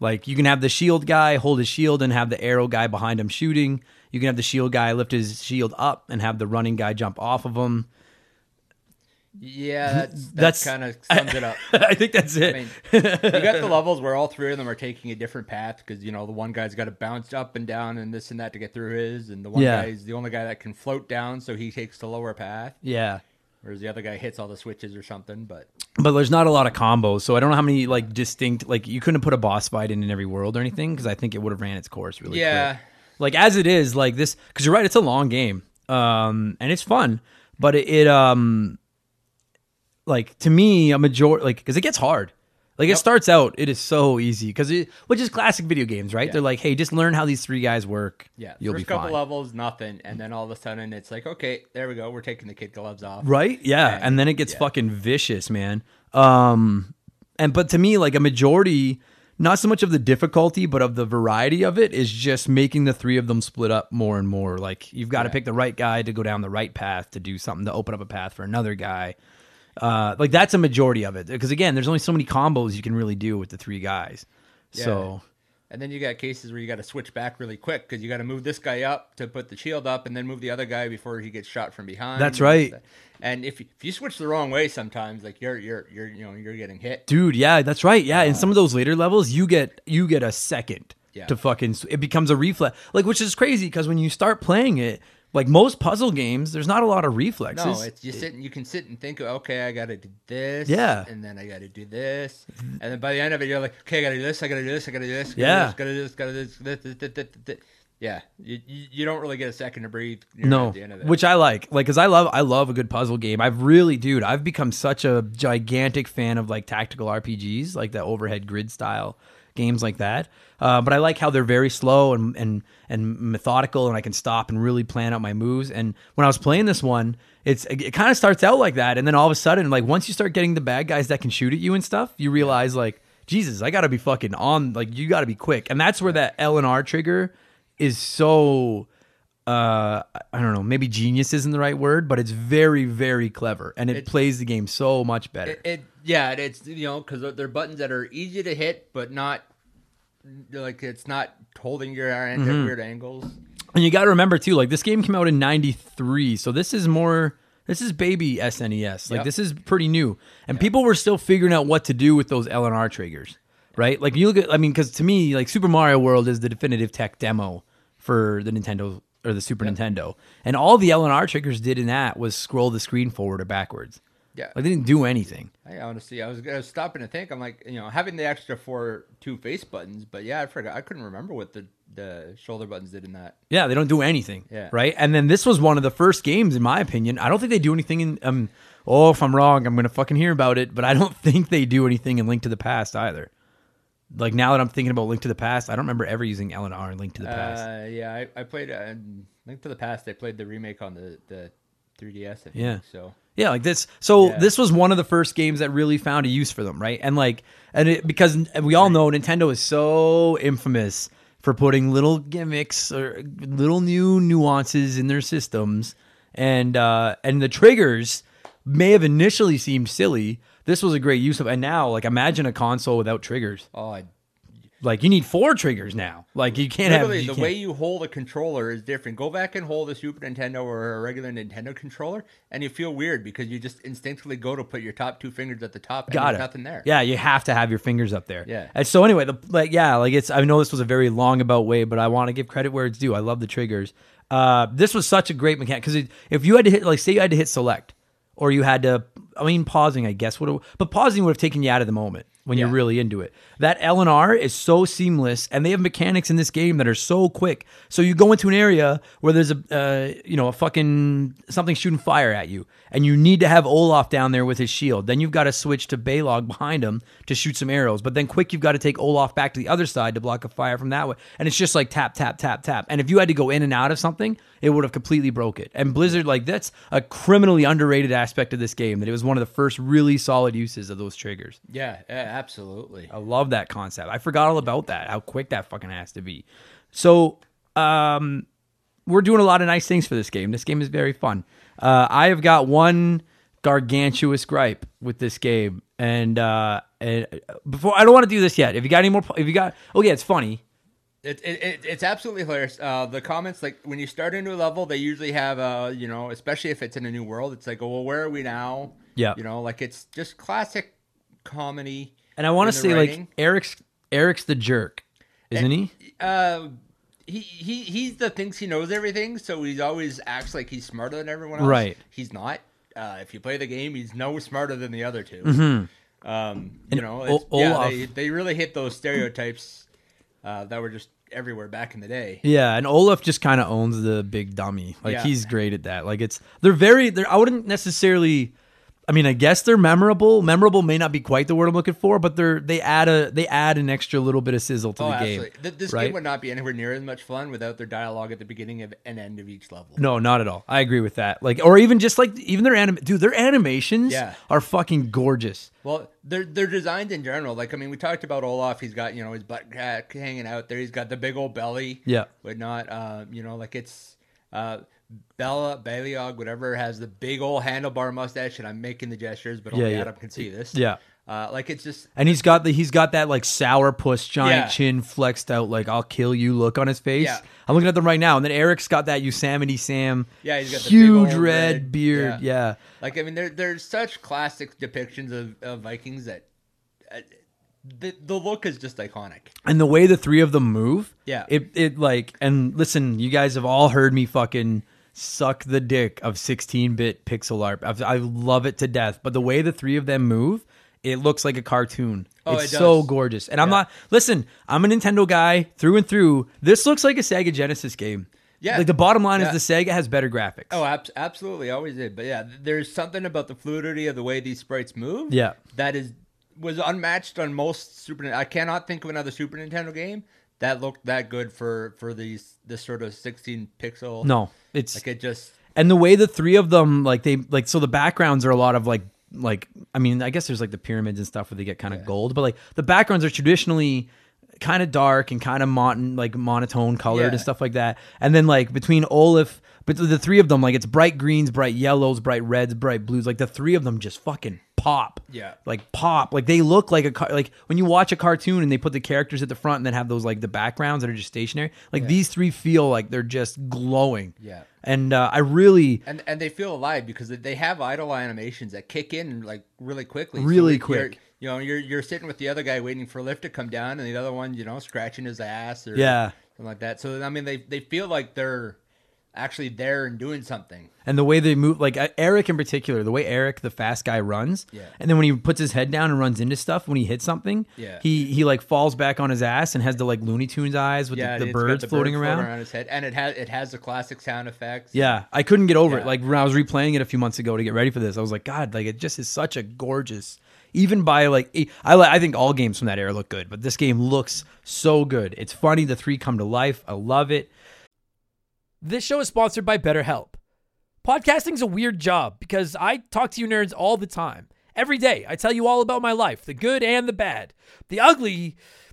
Like you can have the shield guy hold his shield and have the arrow guy behind him shooting. You can have the shield guy lift his shield up and have the running guy jump off of him. Yeah, that's That's- that's kind of sums it up. [laughs] I think that's it. I mean, [laughs] you got the levels where all three of them are taking a different path because you know the one guy's got to bounce up and down and this and that to get through his, and the one Yeah. guy's the only guy that can float down, so he takes the lower path, yeah. whereas the other guy hits all the switches or something. But But there's not a lot of combos, so I don't know how many like distinct like you couldn't put a boss fight in in every world or anything because I think it would have ran its course really yeah, quick. Like as it is, like this because you're right, it's a long game, um, and it's fun, but it, it um, like to me a major like because it gets hard. Like it starts out, it is so easy because it, which is classic video games, right? Yeah. They're like, hey, just learn how these three guys work. yeah. you'll First be couple fine. levels, nothing, and then all of a sudden it's like, okay, there we go, we're taking the kid gloves off. Right? Yeah. And- And then it gets yeah. fucking vicious, man. Um and but to me, like a majority, not so much of the difficulty, but of the variety of it is just making the three of them split up more and more. Like you've got to Yeah. pick the right guy to go down the right path to do something to open up a path for another guy. Uh, like that's a majority of it because again, there's only so many combos you can really do with the three guys. So And then you got cases where you got to switch back really quick because you got to move this guy up to put the shield up, and then move the other guy before he gets shot from behind. That's right. And if you, if you switch the wrong way, sometimes like you're you're you're you know you're getting hit. Dude, yeah, that's right. Yeah, in some of those later levels, you get you get a second Yeah. to fucking. It becomes a reflex, like which is crazy because when you start playing it, like most puzzle games, there's not a lot of reflexes. No, it's you sit and you can sit and think, okay, I got to do this, Yeah. and then I got to do this, and then by the end of it, you're like, okay, I got to do this, I got to do this, I got to do this, Yeah. got to do this, got to do this, got to do this, this, yeah. You, you don't really get a second to breathe. no, at the end of it. which I like, like because I love I love a good puzzle game. I've really, dude, I've become such a gigantic fan of like tactical RPGs, like the overhead grid style games like that. Uh, but I like how they're very slow and and and methodical, and I can stop and really plan out my moves. And when I was playing this one, it's it kind of starts out like that, and then all of a sudden, like once you start getting the bad guys that can shoot at you and stuff, you realize like. Jesus, I got to be fucking on. Like, you got to be quick, and that's where that L and R trigger is so uh I don't know, maybe genius isn't the right word, but it's very very clever and it It's- plays the game so much better. It, it yeah, it's you know because they're buttons that are easy to hit, but not like it's not holding your hand Mm-hmm. at weird angles. and you got to remember too, like this game came out in 93, so this is more this is baby SNES. Like Yep. this is pretty new. And people were still figuring out what to do with those L and R triggers. Right? Like you look at I mean cuz to me like Super Mario World is the definitive tech demo for the Nintendo or the Super Nintendo. And all the L and R triggers did in that was scroll the screen forward or backwards. Yeah, Like they didn't do anything. I honestly, I was, I was stopping to think. I'm like, you know, having the extra four two face buttons, but yeah, I forgot. I couldn't remember what the the shoulder buttons did in that. Yeah, they don't do anything. Yeah. Right. And then this was one of the first games, in my opinion. I don't think they do anything in. Um, oh, if I'm wrong, I'm gonna fucking hear about it. But I don't [laughs] think they do anything in Link to the Past either. Like now that I'm thinking about Link to the Past, I don't remember ever using L and R in Link to the Past. Uh, yeah, I, I played uh, Link to the Past. I played the remake on the the 3DS. I think, Yeah. So Yeah, like this. So Yeah. this was one of the first games that really found a use for them, right? And like, and it, because we all know Nintendo is so infamous for putting little gimmicks or little new nuances in their systems, and uh, and the triggers may have initially seemed silly. This was a great use of, and now like imagine a console without triggers. oh, I, Like you need four triggers now. Like you can't have you the can't- way you hold a controller is different. Go back and hold a Super Nintendo or a regular Nintendo controller, and you feel weird because you just instinctively go to put your top two fingers at the top, and Got there's it. nothing there. Yeah, you have to have your fingers up there. Yeah. And so anyway, the like yeah, like it's I know this was a very long about way, but I want to give credit where it's due. I love the triggers. Uh, this was such a great mechanic because if you had to hit like say you had to hit select or you had to, I mean pausing I guess would have, but pausing would have taken you out of the moment. When you're really into it. That L and R is so seamless, and they have mechanics in this game that are so quick. So you go into an area where there's a uh, you know a fucking something shooting fire at you, and you need to have Olaf down there with his shield. Then you've got to switch to Baleog behind him to shoot some arrows. But then quick, you've got to take Olaf back to the other side to block a fire from that way. And it's just like tap tap tap tap. And if you had to go in and out of something, it would have completely broke it. And Blizzard like that's a criminally underrated aspect of this game. That it was one of the first really solid uses of those triggers. Yeah, yeah, absolutely. I love that concept. I forgot all about that. How quick that fucking has to be. So, um, we're doing a lot of nice things for this game. This game is very fun. Uh, I have got one gargantuous gripe with this game, and uh, and before I don't want to do this yet. If you got any more, if you got, oh yeah, it's funny. It, it, it, it's absolutely hilarious. Uh, the comments, like when you start a new level, they usually have, uh, you know, especially if it's in a new world, it's like, oh, well, where are we now? Yeah. You know, like it's just classic comedy. And I want to say like. Erik's Erik's the jerk, isn't he? Uh, he, he he's the thinks he knows everything, so he's always acts like he's smarter than everyone else. Right. He's not. Uh, if you play the game, he's no smarter than the other 2 Um, you Mm-hmm. And know, O- yeah, they, they really hit those stereotypes uh, that were just everywhere back in the day. Yeah, and Olaf just kind of owns the big dummy. Like Yeah. he's great at that. Like it's they're very they're I wouldn't necessarily I mean, I guess they're memorable. Memorable may not be quite the word I'm looking for, but they're they add a they add an extra little bit of sizzle to Oh, the game. Th- This right? game would not be anywhere near as much fun without their dialogue at the beginning of, and end of each level. No, not at all. I agree with that. Like, or even just like even their anim, dude, their animations Yeah. are fucking gorgeous. Well, they're they're designed in general. Like I mean, we talked about Olaf. He's got you know his butt hanging out there. He's got the big old belly. Yeah. but not uh, you know like it's uh, Bella Baleog, whatever, has the big old handlebar mustache, and I'm making the gestures, but only Yeah. Adam can see this. Yeah. uh, like it's just And he's got the he's got that like sour puss giant Yeah. chin flexed out like I'll kill you look on his face. Yeah. I'm looking at them right now, and then Erik's got that Yosemite Sam. Yeah, he's got huge red, red- beard. yeah. yeah. like I mean, there there's such classic depictions of, of Vikings that uh, the the look is just iconic. and the way the three of them move Yeah. it it like and listen you guys have all heard me fucking suck the dick of 16-bit pixel art I've, i love it to death but the way the three of them move it looks like a cartoon Oh, it's it so gorgeous and i'm not listen i'm a nintendo guy through and through this looks like a sega genesis game Yeah. like the bottom line Yeah. is the sega has better graphics Oh, abs- absolutely, always did. But yeah, there's something about the fluidity of the way these sprites move. Yeah. that is was unmatched on most Super. I cannot think of another Super Nintendo game that looked that good for for these this sort of 16 pixel. no it's like it just and the way the three of them like they like so the backgrounds are a lot of like like i mean i guess there's like the pyramids and stuff where they get kind of gold but like the backgrounds are traditionally kind of dark and kind of mon- like monotone colored Yeah. and stuff like that and then like between olaf but the three of them like it's bright greens bright yellows bright reds bright blues like the three of them just fucking pop Yeah. like pop like they look like a car like when you watch a cartoon and they put the characters at the front and then have those like the backgrounds that are just stationary like these three feel like they're just glowing Yeah. and uh, I really, and and they feel alive because they have idle animations that kick in like really quickly. Really like, quick. You know, you're you're sitting with the other guy waiting for a lift to come down, and the other one, you know, scratching his ass or Yeah. something like that. So I mean, they they feel like they're actually there and doing something. and the way they move, like uh, Erik in particular, the way Erik, the fast guy, runs, Yeah. and then when he puts his head down and runs into stuff, when he hits something, Yeah. he he like falls back on his ass and has the like Looney Tunes eyes with yeah, the, the birds the floating bird around. his head, and it has it has the classic sound effects. Yeah, I couldn't get over it. Like when I was replaying it a few months ago to get ready for this, I was like, God, like it just is such a gorgeous. Even by like, I I think all games from that era look good, but this game looks so good. It's funny. The three come to life. I love it. This show is sponsored by BetterHelp. Podcasting's a weird job because I talk to you nerds all the time. Every day, I tell you all about my life, the good and the bad. The ugly,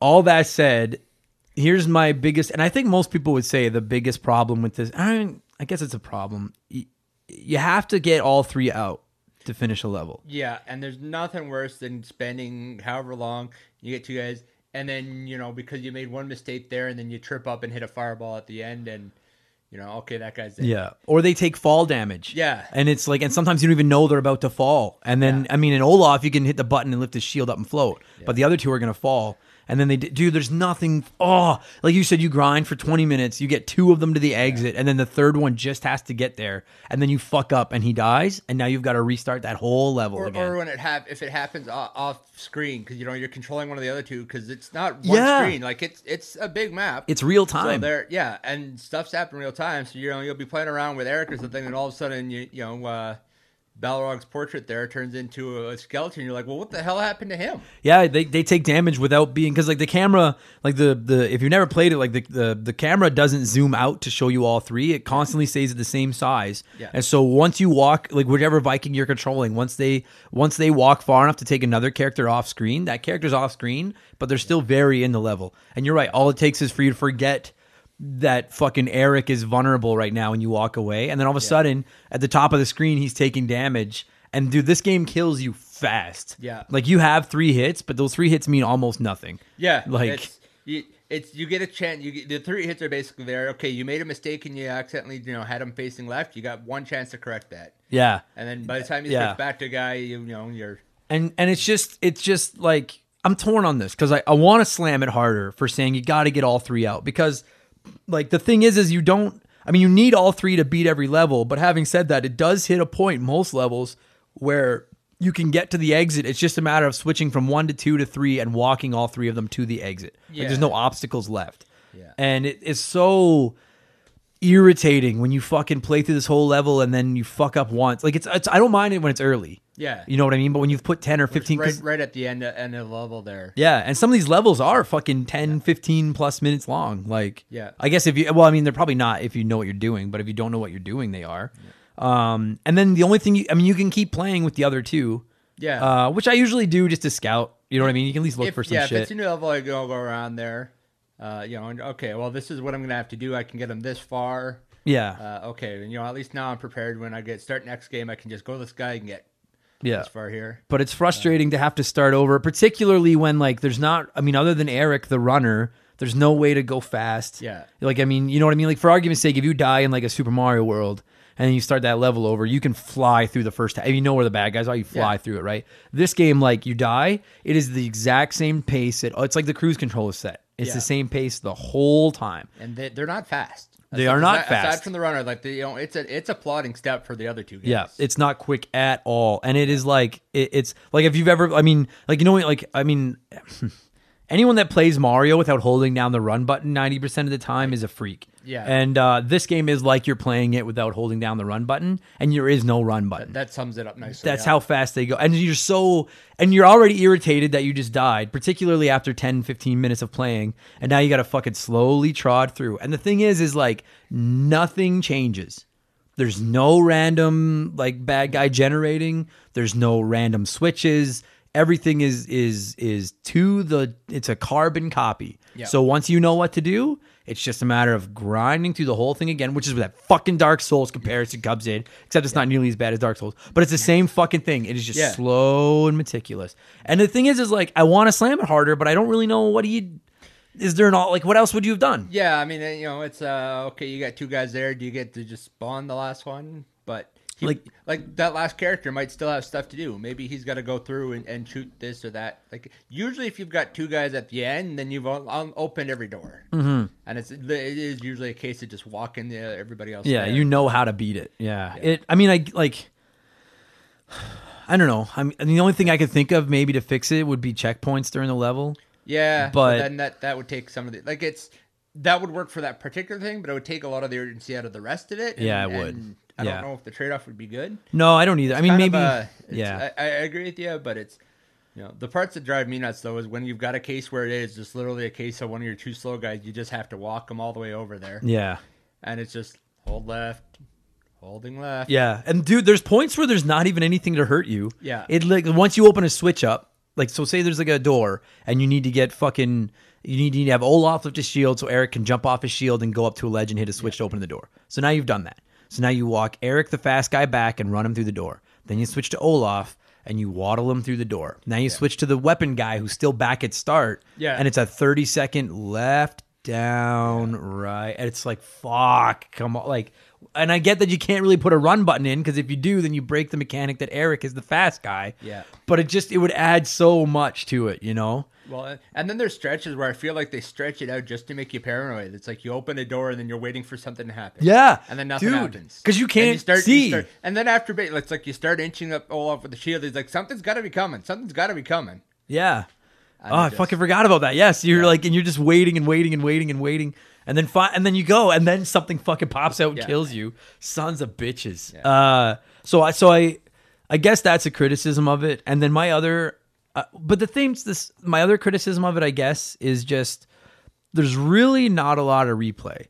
all that said, here's my biggest, and I think most people would say the biggest problem with this. I mean, I guess it's a problem. You have to get all three out to finish a level. Yeah, and there's nothing worse than spending however long you get two guys, and then you know because you made one mistake there, and then you trip up and hit a fireball at the end, and you know, okay, that guy's dead. Yeah. Or they take fall damage. Yeah. And it's like, and sometimes you don't even know they're about to fall. And then, yeah. I mean, in Olaf, you can hit the button and lift his shield up and float, yeah. but the other two are going to fall and then they do. There's nothing. Oh, like you said, you grind for 20 minutes. You get two of them to the exit, and then the third one just has to get there, and then you fuck up and he dies, and now you've got to restart that whole level or, again. Or when it have if it happens off screen because you know you're controlling one of the other two because it's not one yeah. screen. Like it's it's a big map. It's real time. So there, yeah, and stuff's happening real time. So you know you'll be playing around with Erik or something, and all of a sudden you you know. Uh, Balrog's portrait there turns into a skeleton. You're like, well, what the hell happened to him? Yeah, they, they take damage without being because like the camera, like the the if you never played it, like the, the the camera doesn't zoom out to show you all three. It constantly stays at the same size. Yeah. And so once you walk, like whichever Viking you're controlling, once they once they walk far enough to take another character off screen, that character's off screen, but they're still very in the level. And you're right. All it takes is for you to forget that fucking Erik is vulnerable right now and you walk away. And then all of a yeah. sudden at the top of the screen he's taking damage. And dude this game kills you fast. Yeah. Like you have three hits but those three hits mean almost nothing. Yeah. Like it's you, it's you get a chance you get, the three hits are basically there. Okay you made a mistake and you accidentally you know had him facing left. You got one chance to correct that. Yeah. And then by the time you yeah. switch back to guy you, you know you're and and it's just it's just like i'm torn on this because i, I want to slam it harder for saying you got to get all three out because like the thing is is you don't I mean you need all three to beat every level, but having said that, it does hit a point most levels where you can get to the exit. It's just a matter of switching from one to two to three and walking all three of them to the exit. Yeah. Like there's no obstacles left. Yeah. And it is so irritating when you fucking play through this whole level and then you fuck up once. Like it's, it's I don't mind it when it's early. Yeah. You know what I mean? But when you've put 10 or 15 right, right at the end end of level there. Yeah, and some of these levels are fucking 10, yeah. 15 plus minutes long. Like Yeah. I guess if you well, I mean they're probably not if you know what you're doing, but if you don't know what you're doing, they are. Yeah. Um and then the only thing you I mean you can keep playing with the other two. Yeah. Uh which I usually do just to scout. You know what I mean? You can at least look if, for some yeah, shit. Yeah, if it's a new level, I go go around there. Uh, you know, and, okay, well, this is what I'm gonna have to do. I can get them this far. Yeah. Uh, okay, and you know, at least now I'm prepared. When I get start next game, I can just go to this guy and get yeah. as far here. But it's frustrating uh, to have to start over, particularly when like there's not. I mean, other than Erik, the runner, there's no way to go fast. Yeah. Like I mean, you know what I mean. Like for argument's sake, if you die in like a Super Mario World and you start that level over, you can fly through the first. If you know where the bad guys are, you fly yeah. through it. Right. This game, like you die, it is the exact same pace. It, it's like the cruise control is set. It's yeah. the same pace the whole time. And they're not fast. They are not aside, fast. Aside from the runner, like the, you know, it's a it's a plotting step for the other two. Guys. Yeah, it's not quick at all, and it is like it, it's like if you've ever, I mean, like you know, like I mean, [laughs] anyone that plays Mario without holding down the run button ninety percent of the time is a freak. Yeah. And uh, this game is like you're playing it without holding down the run button, and there is no run button. That, sums it up nicely. That's yeah. how fast they go. And you're so, and you're already irritated that you just died, particularly after 10, 15 minutes of playing, and now you got to fucking slowly trod through. And the thing is, is like nothing changes. There's no random like bad guy generating. There's no random switches everything is is is to the it's a carbon copy. Yeah. So once you know what to do, it's just a matter of grinding through the whole thing again, which is where that fucking Dark Souls comparison comes in. Except it's not nearly as bad as Dark Souls, but it's the same fucking thing. It is just Yeah. slow and meticulous. And the thing is, is like I want to slam it harder, but I don't really know what you. Is there not like what else would you have done? Yeah, I mean, you know, it's uh okay. You got two guys there. Do you get to just spawn the last one? He- Like- like that last character might still have stuff to do. Maybe he's got to go through and, and shoot this or that. Like usually, if you've got two guys at the end, then you've um, opened every door, mm-hmm. and it's it is usually a case of just walking the everybody else. Yeah, there. you know how to beat it. Yeah. It I mean I like I don't know. I mean the only thing I could think of maybe to fix it would be checkpoints during the level. Yeah, but, But- then that that would take some of the like it's that would work for that particular thing, but it would take a lot of the urgency out of the rest of it. and- Yeah, it would. I Yeah. don't know if the trade off would be good. No, I don't either. I mean maybe a- yeah. I, I agree with you, but it's you know the parts that drive me nuts though is when you've got a case where it is just literally a case of one of your two slow guys, you just have to walk them all the way over there, yeah. and it's just hold left, holding left. Yeah, and dude, there's points where there's not even anything to hurt you. Yeah. it like once you open a switch up, like so, say there's like a door, and you need to get fucking, you need, you need to have Olaf lift his shield so Erik can jump off his shield and go up to a ledge and hit a switch to open the door. So now you've done that. So now you walk Erik the fast guy back and run him through the door. Then you switch to Olaf and you waddle him through the door. Now you switch to the weapon guy who's still back at start. Yeah. and it's a 30 second left down right and it's like fuck come on like and i get that you can't really put a run button in because if you do then you break the mechanic that erik is the fast guy Yeah. but it just it would add so much to it you know Well, uh, and then there's stretches where I feel like they stretch it out just to make you paranoid. It's like you open a door and then you're waiting for something to happen. Yeah, and then nothing dude, happens 'cause you can't start, see. start- and then after it's like you start inching up Olaf with the shield. He's like, something's got to be coming. Something's got to be coming. yeah And oh i just- fucking forgot about that yes you're like and you're just waiting and waiting and waiting and waiting and then fi- and then you go and then something fucking pops out and Yeah. kills you sons of bitches uh so i so i i guess that's a criticism of it and then my other uh, but the things this my other criticism of it i guess is just there's really not a lot of replay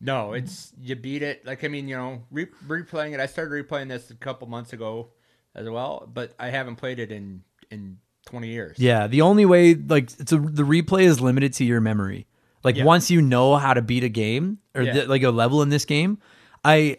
No, it's you beat it. Like I mean, you know, re- replaying it. I started replaying this a couple months ago as well, but I haven't played it in in 20 years. Yeah, the only way like it's a, the replay is limited to your memory. Like Yeah. once you know how to beat a game or Yeah. th- like a level in this game, I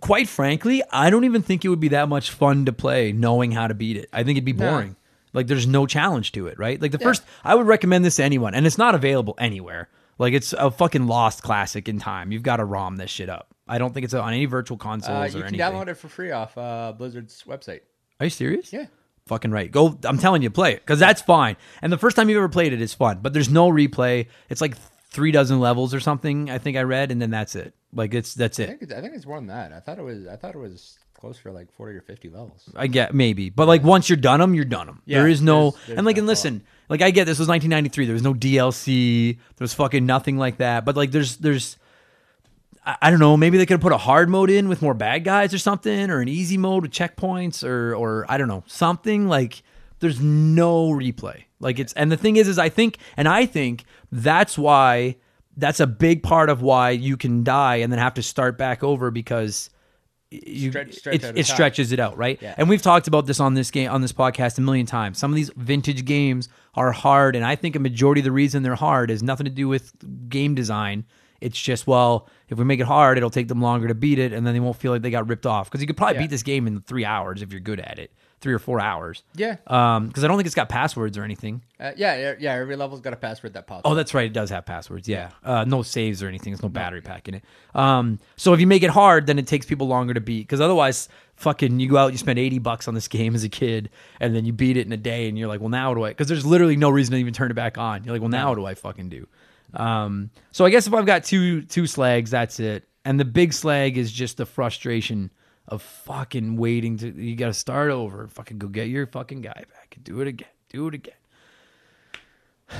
quite frankly, I don't even think it would be that much fun to play knowing how to beat it. I think it'd be No. boring. Like there's no challenge to it, right? Like the first I would recommend this to anyone and it's not available anywhere. Like it's a fucking lost classic in time. You've got to ROM this shit up. I don't think it's on any virtual consoles Uh, or you can anything. download it for free off uh, Blizzard's website. Are you serious? Yeah. Fucking right. Go. I'm telling you, play it because that's fine. And the first time you've ever played it is fun, but there's no replay. It's like three dozen levels or something. I think I read, and then that's it. Like it's that's I it. think it's, I think it's more than that. I thought it was I thought it was closer to like 40 or 50 levels. I get maybe, but like once you're done them, you're done them. Yeah, there is no there's- there's and like no and listen, like I get this was 1993. There was no DLC. There was fucking nothing like that. But like there's there's I, I don't know. Maybe they could have put a hard mode in with more bad guys or something, or an easy mode with checkpoints, or or I don't know something like. There's no replay. Like it's and the thing is, is I think and I think that's why that's a big part of why you can die and then have to start back over because you Stretch- stretch it, it stretches it out, right? Yeah. And we've talked about this on this game on this podcast a million times. Some of these vintage games are hard, and I think a majority of the reason they're hard is nothing to do with game design. It's just well, if we make it hard, it'll take them longer to beat it, and then they won't feel like they got ripped off. Because you could probably Yeah. beat this game in three hours if you're good at it, three or four hours. Yeah. Um, because I don't think it's got passwords or anything. Uh, yeah, yeah, yeah. Every level's got a password that pops. Oh, up. that's right. It does have passwords. Yeah. Uh, no saves or anything. There's no battery pack in it. Um, so if you make it hard, then it takes people longer to beat. Because otherwise, fucking, you go out, you spend 80 bucks on this game as a kid, and then you beat it in a day, and you're like, well, now what do I? Because there's literally no reason to even turn it back on. You're like, well, now what do I fucking do? Um, so I guess if I've got two two slags, that's it. And the big slag is just the frustration of fucking waiting to. You got to start over. Fucking go get your fucking guy back. Do it again. Do it again. [sighs]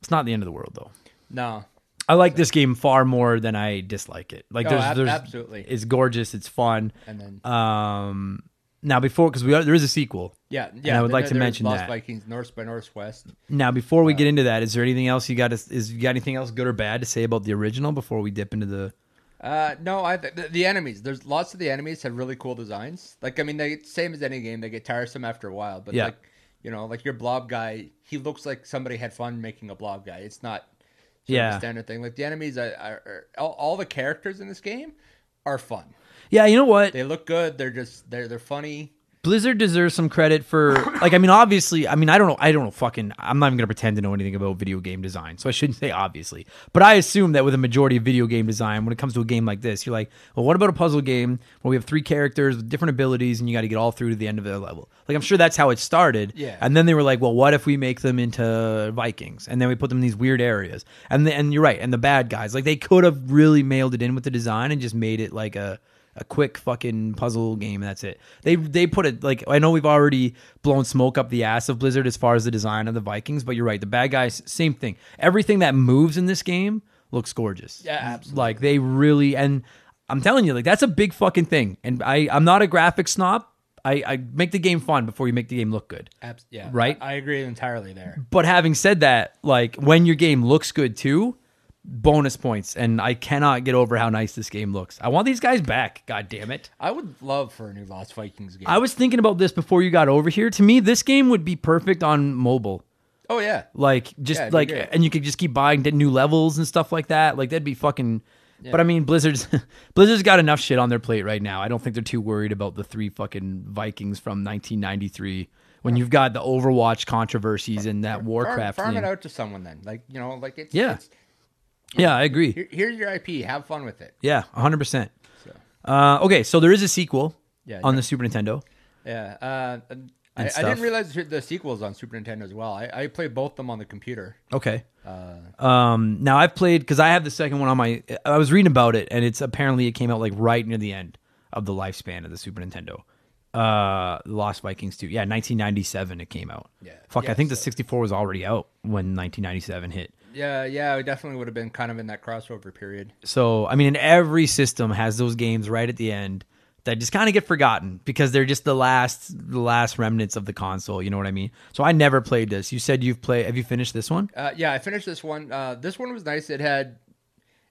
It's not the end of the world though. no. I like this game far more than I dislike it. Like Oh, there's, ab- there's absolutely. it's gorgeous, it's fun. And then Um, now before because we are, there is a sequel. yeah, yeah. I would like to there's mention Lost that. Vikings Norse by Norse West. Now before we get into that, is there anything else you got? To, is you got anything else good or bad to say about the original before we dip into the? Uh, no, I the, the enemies. There's lots of the enemies have really cool designs. Like I mean, they same as any game. They get tiresome after a while, but Yeah. like you know, like your blob guy, he looks like somebody had fun making a blob guy. It's not Yeah. a standard thing. Like the enemies are, are, are all, all the characters in this game are fun. Yeah, you know what? They look good. They're just they're they're funny. Blizzard deserves some credit for like I mean obviously I mean I don't know I don't know fucking I'm not even gonna pretend to know anything about video game design so I shouldn't say obviously but I assume that with a majority of video game design when it comes to a game like this you're like well what about a puzzle game where we have three characters with different abilities and you got to get all through to the end of the level? Like I'm sure that's how it started. Yeah. and then they were like well what if we make them into Vikings? And then we put them in these weird areas. And the, and you're right and the bad guys like they could have really mailed it in with the design and just made it like a a quick fucking puzzle game and that's it. They they put it like I know we've already blown smoke up the ass of Blizzard as far as the design of the Vikings, but you're right. The bad guys, same thing. Everything that moves in this game looks gorgeous. Yeah, absolutely. Like they really and I'm telling you, like that's a big fucking thing. And I I'm not a graphics snob. I, I make the game fun before you make the game look good. Abs- yeah, Right? I, I agree entirely there. But having said that, like when your game looks good too, bonus points. And I cannot get over how nice this game looks. I want these guys back. God damn it. I would love for a new Lost Vikings game. I was thinking about this before you got over here. To me, this game would be perfect on mobile. oh yeah, Like just Yeah, like and you could just keep buying new levels and stuff like that. Like that'd be fucking But I mean Blizzard's [laughs] Blizzard's got enough shit on their plate right now. I don't think they're too worried about the three fucking Vikings from 1993 when you've got the Overwatch controversies and that farm, Warcraft farm thing. it out to someone then. Like you know, like it's Yeah. It's, Yeah, I agree. here, here's your IP. Have fun with it. Yeah, 100%. So, Uh, okay, so there is a sequel Yeah, on yeah. the Super Nintendo. yeah. Uh, I, I didn't realize the sequels on Super Nintendo as well. I, I played both of them on the computer. Okay. Uh, Um, now I've played because I have the second one on my. I was reading about it, and it's apparently it came out like right near the end of the lifespan of the Super Nintendo. Uh, Lost Vikings 2. Yeah, 1997 it came out. Yeah. Fuck, Yeah, I think the 64 was already out when 1997 hit. Yeah, yeah. It definitely would have been kind of in that crossover period. So, I mean, and every system has those games right at the end that just kind of get forgotten because they're just the last the last remnants of the console, you know what I mean? So I never played this. You said you've played have you finished this one? Uh, yeah, I finished this one. Uh, this one was nice. It had.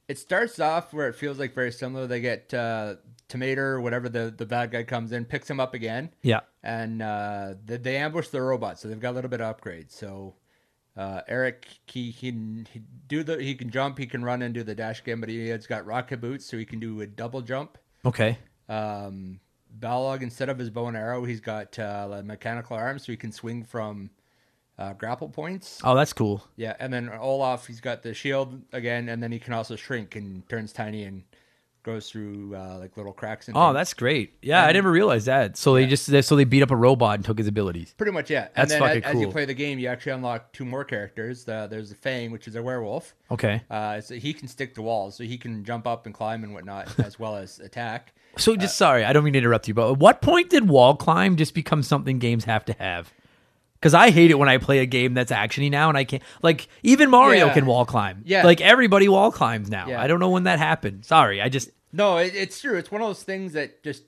It starts off where it feels like very similar. They get uh, Tomator or whatever the the bad guy comes in, picks him up again, Yeah. and uh, they, they ambush the robot. So they've got a little bit of upgrade. So uh, Erik he can he do the he can jump, he can run and do the dash game, but he has got rocket boots, so he can do a double jump. Okay. Um, Baleog instead of his bow and arrow, he's got uh, mechanical arms, so he can swing from uh, grapple points. Oh, that's cool. Yeah, and then Olaf, he's got the shield again, and then he can also shrink and turns tiny and goes through uh, like little cracks. And Oh, things. that's great. Yeah, I never realized that. So they just they, so they beat up a robot and took his abilities. pretty much yeah. That's and then fucking as, as you play the game, you actually unlock two more characters. Uh, there's the Fang, which is a werewolf. Okay. Uh, so he can stick to walls, so he can jump up and climb and whatnot, [laughs] as well as attack. So just sorry, I don't mean to interrupt you, but at what point did wall climb just become something games have to have? Because I hate it when I play a game that's actiony now and I can't like even Mario Yeah. can wall climb. Yeah. Like everybody wall climbs now. Yeah. I don't know when that happened. Sorry, I just No, it, it's true. It's one of those things that just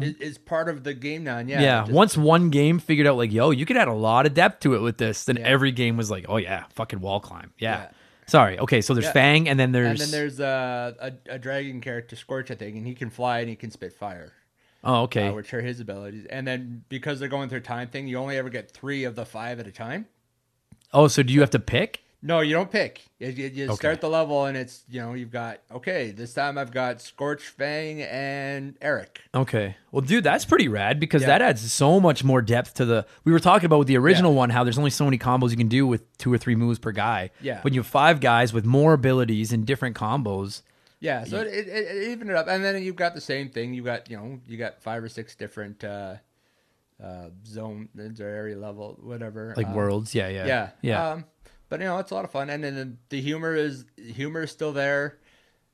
is, is part of the game now. And yeah, yeah. just- once one game figured out like, yo, you could add a lot of depth to it with this, then every game was like, oh yeah, fucking wall climb. Yeah. Yeah. Sorry. Okay, so there's Yeah. Fang and then there's. and then there's uh, a a dragon character, Scorch, I think, and he can fly and he can spit fire. oh okay. uh, which are his abilities. And then because they're going through a time thing, you only ever get three of the five at a time. oh, so do you have to pick? No, you don't pick. You, you, you Okay. start the level, and it's you know you've got okay. This time I've got Scorch, Fang, and Erik. Okay. Well, dude, that's pretty rad because Yeah. that adds so much more depth to the. We were talking about with the original one how there's only so many combos you can do with two or three moves per guy. Yeah. When you have five guys with more abilities and different combos. Yeah, so it, it, it evened it up, and then you've got the same thing. You got you know you got five or six different uh, uh, zone or area level, whatever. Like um, worlds, yeah, yeah, Yeah, yeah. Um, but you know, it's a lot of fun, and then the humor is humor is still there.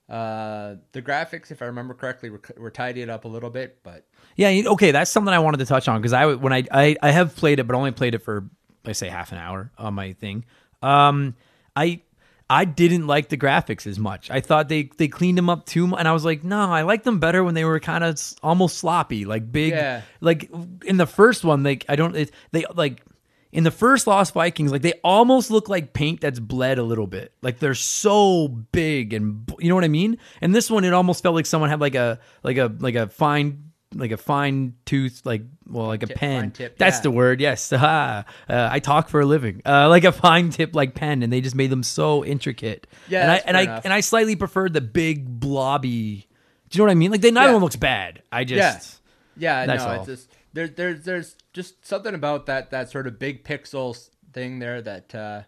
Uh, the graphics, if I remember correctly, were, were tidied up a little bit, but Yeah, you- okay, that's something I wanted to touch on because I when I, I I have played it, but only played it for I say half an hour on my thing. Um, I I didn't like the graphics as much. I thought they they cleaned them up too much, and I was like, no, I liked them better when they were kind of almost sloppy, like big. Yeah. Like in the first one, like I don't it, they like. In the first Lost Vikings, like they almost look like paint that's bled a little bit. Like they're so big and you know what I mean. And this one, it almost felt like someone had like a like a like a fine like a fine tooth like well like a Tip, pen. tip, that's yeah. the word. Yes, [laughs] Ah, uh, I talk for a living. Uh, like a fine tip like pen, and they just made them so intricate. Yeah, and I and I enough. and I slightly preferred the big blobby. Do you know what I mean? Like they neither Yeah. one looks bad. I just yeah, yeah, That's no, all. it's just There's there's there's just something about that that sort of big pixels thing there that uh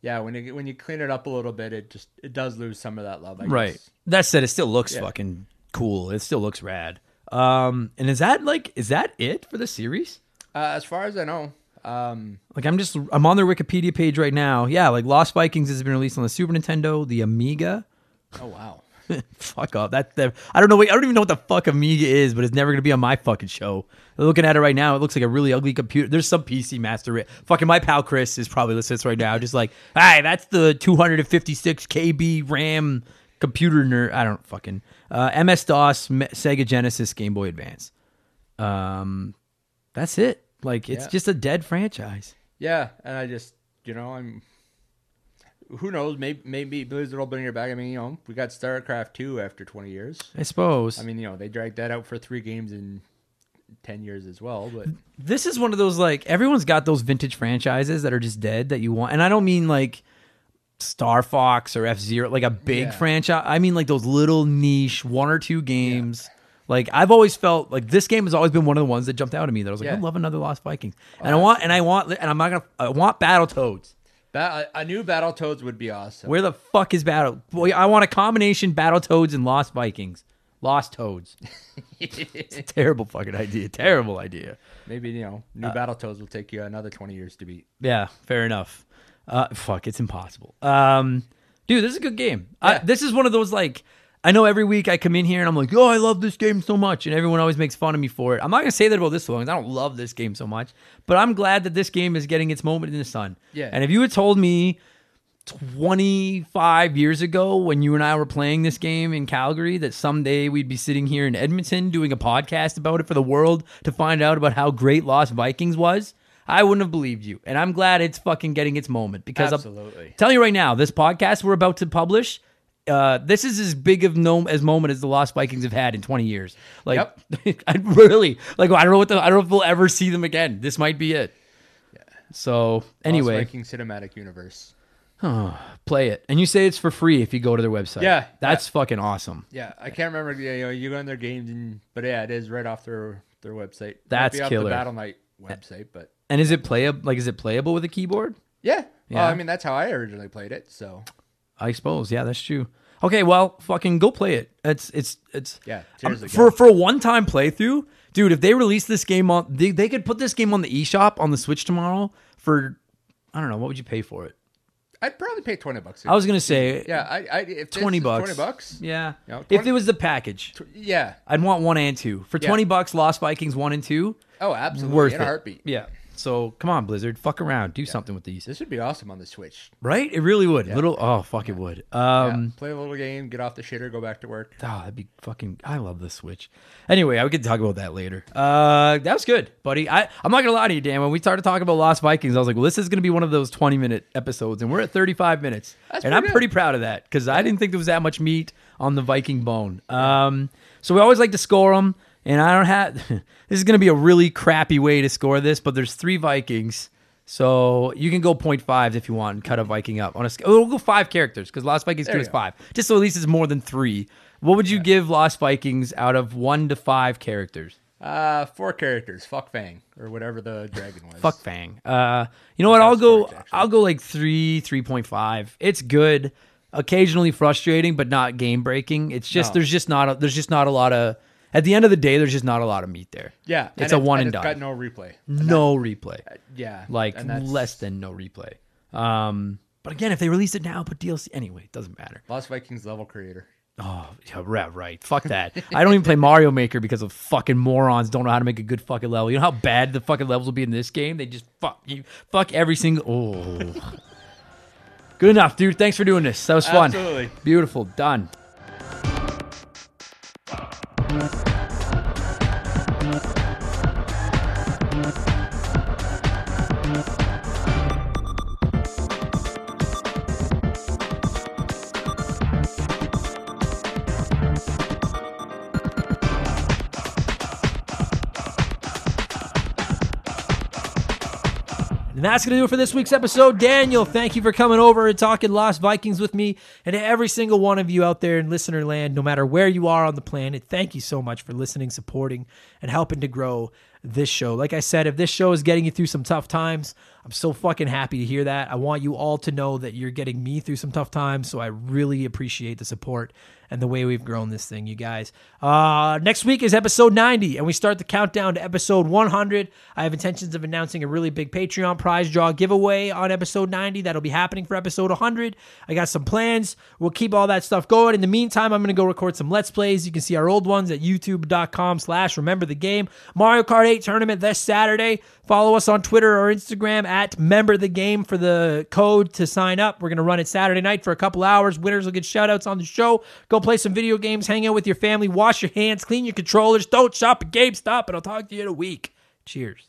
yeah when you when you clean it up a little bit it just it does lose some of that love. I Right. guess. That said, it still looks Yeah. fucking cool. It still looks rad. Um, and is that like is that it for the series? Uh, as far as I know, um, Like I'm just I'm on their Wikipedia page right now. Yeah, like Lost Vikings has been released on the Super Nintendo, the Amiga. oh wow. [laughs] fuck off. That, that I don't know. I don't even know what the fuck Amiga is, but it's never gonna be on my fucking show. Looking at it right now, it looks like a really ugly computer. There's some PC master. Fucking my pal Chris is probably listening to this right now, just like, hey, that's the 256 KB RAM computer nerd. I don't fucking uh, MS DOS, Sega Genesis, Game Boy Advance. Um, that's it. Like it's Yeah. just a dead franchise. Yeah, and I just you know I'm. Who knows? Maybe maybe Blizzard will bring it back. I mean, you know, we got StarCraft two after twenty years. I suppose. I mean, you know, they dragged that out for three games in ten years as well. But this is one of those like everyone's got those vintage franchises that are just dead that you want and i don't mean like star fox or f-zero like a big Yeah. franchise i mean like those little niche one or two games like i've always felt like this game has always been one of the ones that jumped out at me that i was like Yeah. i love another lost vikings and i uh, want and i want and i'm not gonna i want Battletoads ba- a new Battletoads would be awesome. where the fuck is battle boy i want a combination Battletoads and lost vikings lost toads [laughs] it's a terrible fucking idea terrible idea Maybe you know, new Uh, Battletoads will take you another twenty years to beat. Yeah, fair enough. Uh, fuck, it's impossible. Um, dude, this is a good game. I, this is one of those like I know every week I come in here and I'm like, oh, I love this game so much, and everyone always makes fun of me for it. I'm not gonna say that about this one. 'cause I don't love this game so much, but I'm glad that this game is getting its moment in the sun. Yeah. And if you had told me 25 years ago when you and I were playing this game in Calgary that someday we'd be sitting here in Edmonton doing a podcast about it for the world to find out about how great Lost Vikings was, I wouldn't have believed you. And I'm glad it's fucking getting its moment because I'm Absolutely. telling you right now, this podcast we're about to publish, uh, this is as big of no as moment as the Lost Vikings have had in 20 years. Like, [laughs] I really like. I don't know what the, I don't know if we'll ever see them again. This might be it. Yeah. So anyway, Lost Viking Cinematic Universe. play it. And you say it's for free if you go to their website. Yeah, That's fucking awesome. Yeah, I can't remember. You know, you go on their games, and but yeah, it is right off their their website. Might That's be off killer. The Battle.net website, but And is it playable? Like, is it playable with a keyboard? yeah, Yeah. Well, I mean, that's how I originally played it. So I suppose. Yeah, that's true. Okay, well, fucking go play it. It's it's it's yeah, um, for for a one time playthrough, dude. If they release this game on, they, they could put this game on the eShop on the Switch tomorrow for, I don't know, what would you pay for it? I'd probably pay twenty bucks. I was gonna say, yeah, I, I if twenty bucks. twenty bucks. Yeah, You know, if it was the package, Yeah. I'd want one and two for Yeah. twenty bucks. Lost Vikings one and two, Oh, absolutely. worth in it. a heartbeat. Yeah. So come on, Blizzard, fuck around, do something with these. This would be awesome on the Switch. Right? It really would. Little oh fuck it would. Um play a little game, get off the shitter, go back to work. oh, that'd be fucking I love the Switch. Anyway, I could talk about that later. Uh that was good, buddy. I, I'm not gonna lie to you, Dan. When we started talking about Lost Vikings, I was like, well, this is gonna be one of those 20 minute episodes, and we're at 35 minutes. That's and I'm pretty good. pretty proud of that because I didn't think there was that much meat on the Viking bone. Um so we always like to score them, and I don't have [laughs] this is gonna be a really crappy way to score this, but there's three Vikings. So you can go 0.5 if you want and cut a Viking up on a scale. We'll go five characters because Lost Vikings There gives you go. five, just so at least it's more than three. What would you give Lost Vikings out of one to five characters? Uh, four characters. Fuck Fang or whatever the dragon was. Fuck Fang. Uh, you know what? I'll go. correct. I'll go like three, three point five. It's good. Occasionally frustrating, but not game breaking. It's just No. there's just not a, there's just not a lot of. At the end of the day, there's just not a lot of meat there. Yeah, It's and a one and it's done. Got no replay. No replay. Yeah, Like less than no replay. Um, but again, if they release it now, put DLC anyway, it doesn't matter. Lost Vikings level creator. Oh, yeah, right, right. Fuck that. I don't even play Mario Maker because of fucking morons don't know how to make a good fucking level. You know how bad the fucking levels will be in this game? They just fuck you, fuck every single. Oh, good enough, dude. Thanks for doing this. That was fun. Absolutely. Beautiful. Done. That's going to do it for this week's episode. Daniel, thank you for coming over and talking Lost Vikings with me. And every single one of you out there in listener land, no matter where you are on the planet, thank you so much for listening, supporting, and helping to grow this show. Like I said, if this show is getting you through some tough times, I'm so fucking happy to hear that. I want you all to know that you're getting me through some tough times. So I really appreciate the support and the way we've grown this thing, you guys. Uh, next week is episode 90, and we start the countdown to episode 100. I have intentions of announcing a really big Patreon prize draw giveaway on episode 90. That'll be happening for episode 100. I got some plans. We'll keep all that stuff going. In the meantime, I'm going to go record some Let's Plays. You can see our old ones at youtube.com slash remember the game. Mario Kart 8 tournament this Saturday. Follow us on Twitter or Instagram at member the game for the code to sign up. We're going to run it Saturday night for a couple hours. Winners will get shout outs on the show. Go play some video games, hang out with your family, wash your hands, clean your controllers, don't shop at GameStop, and I'll talk to you in a week. Cheers.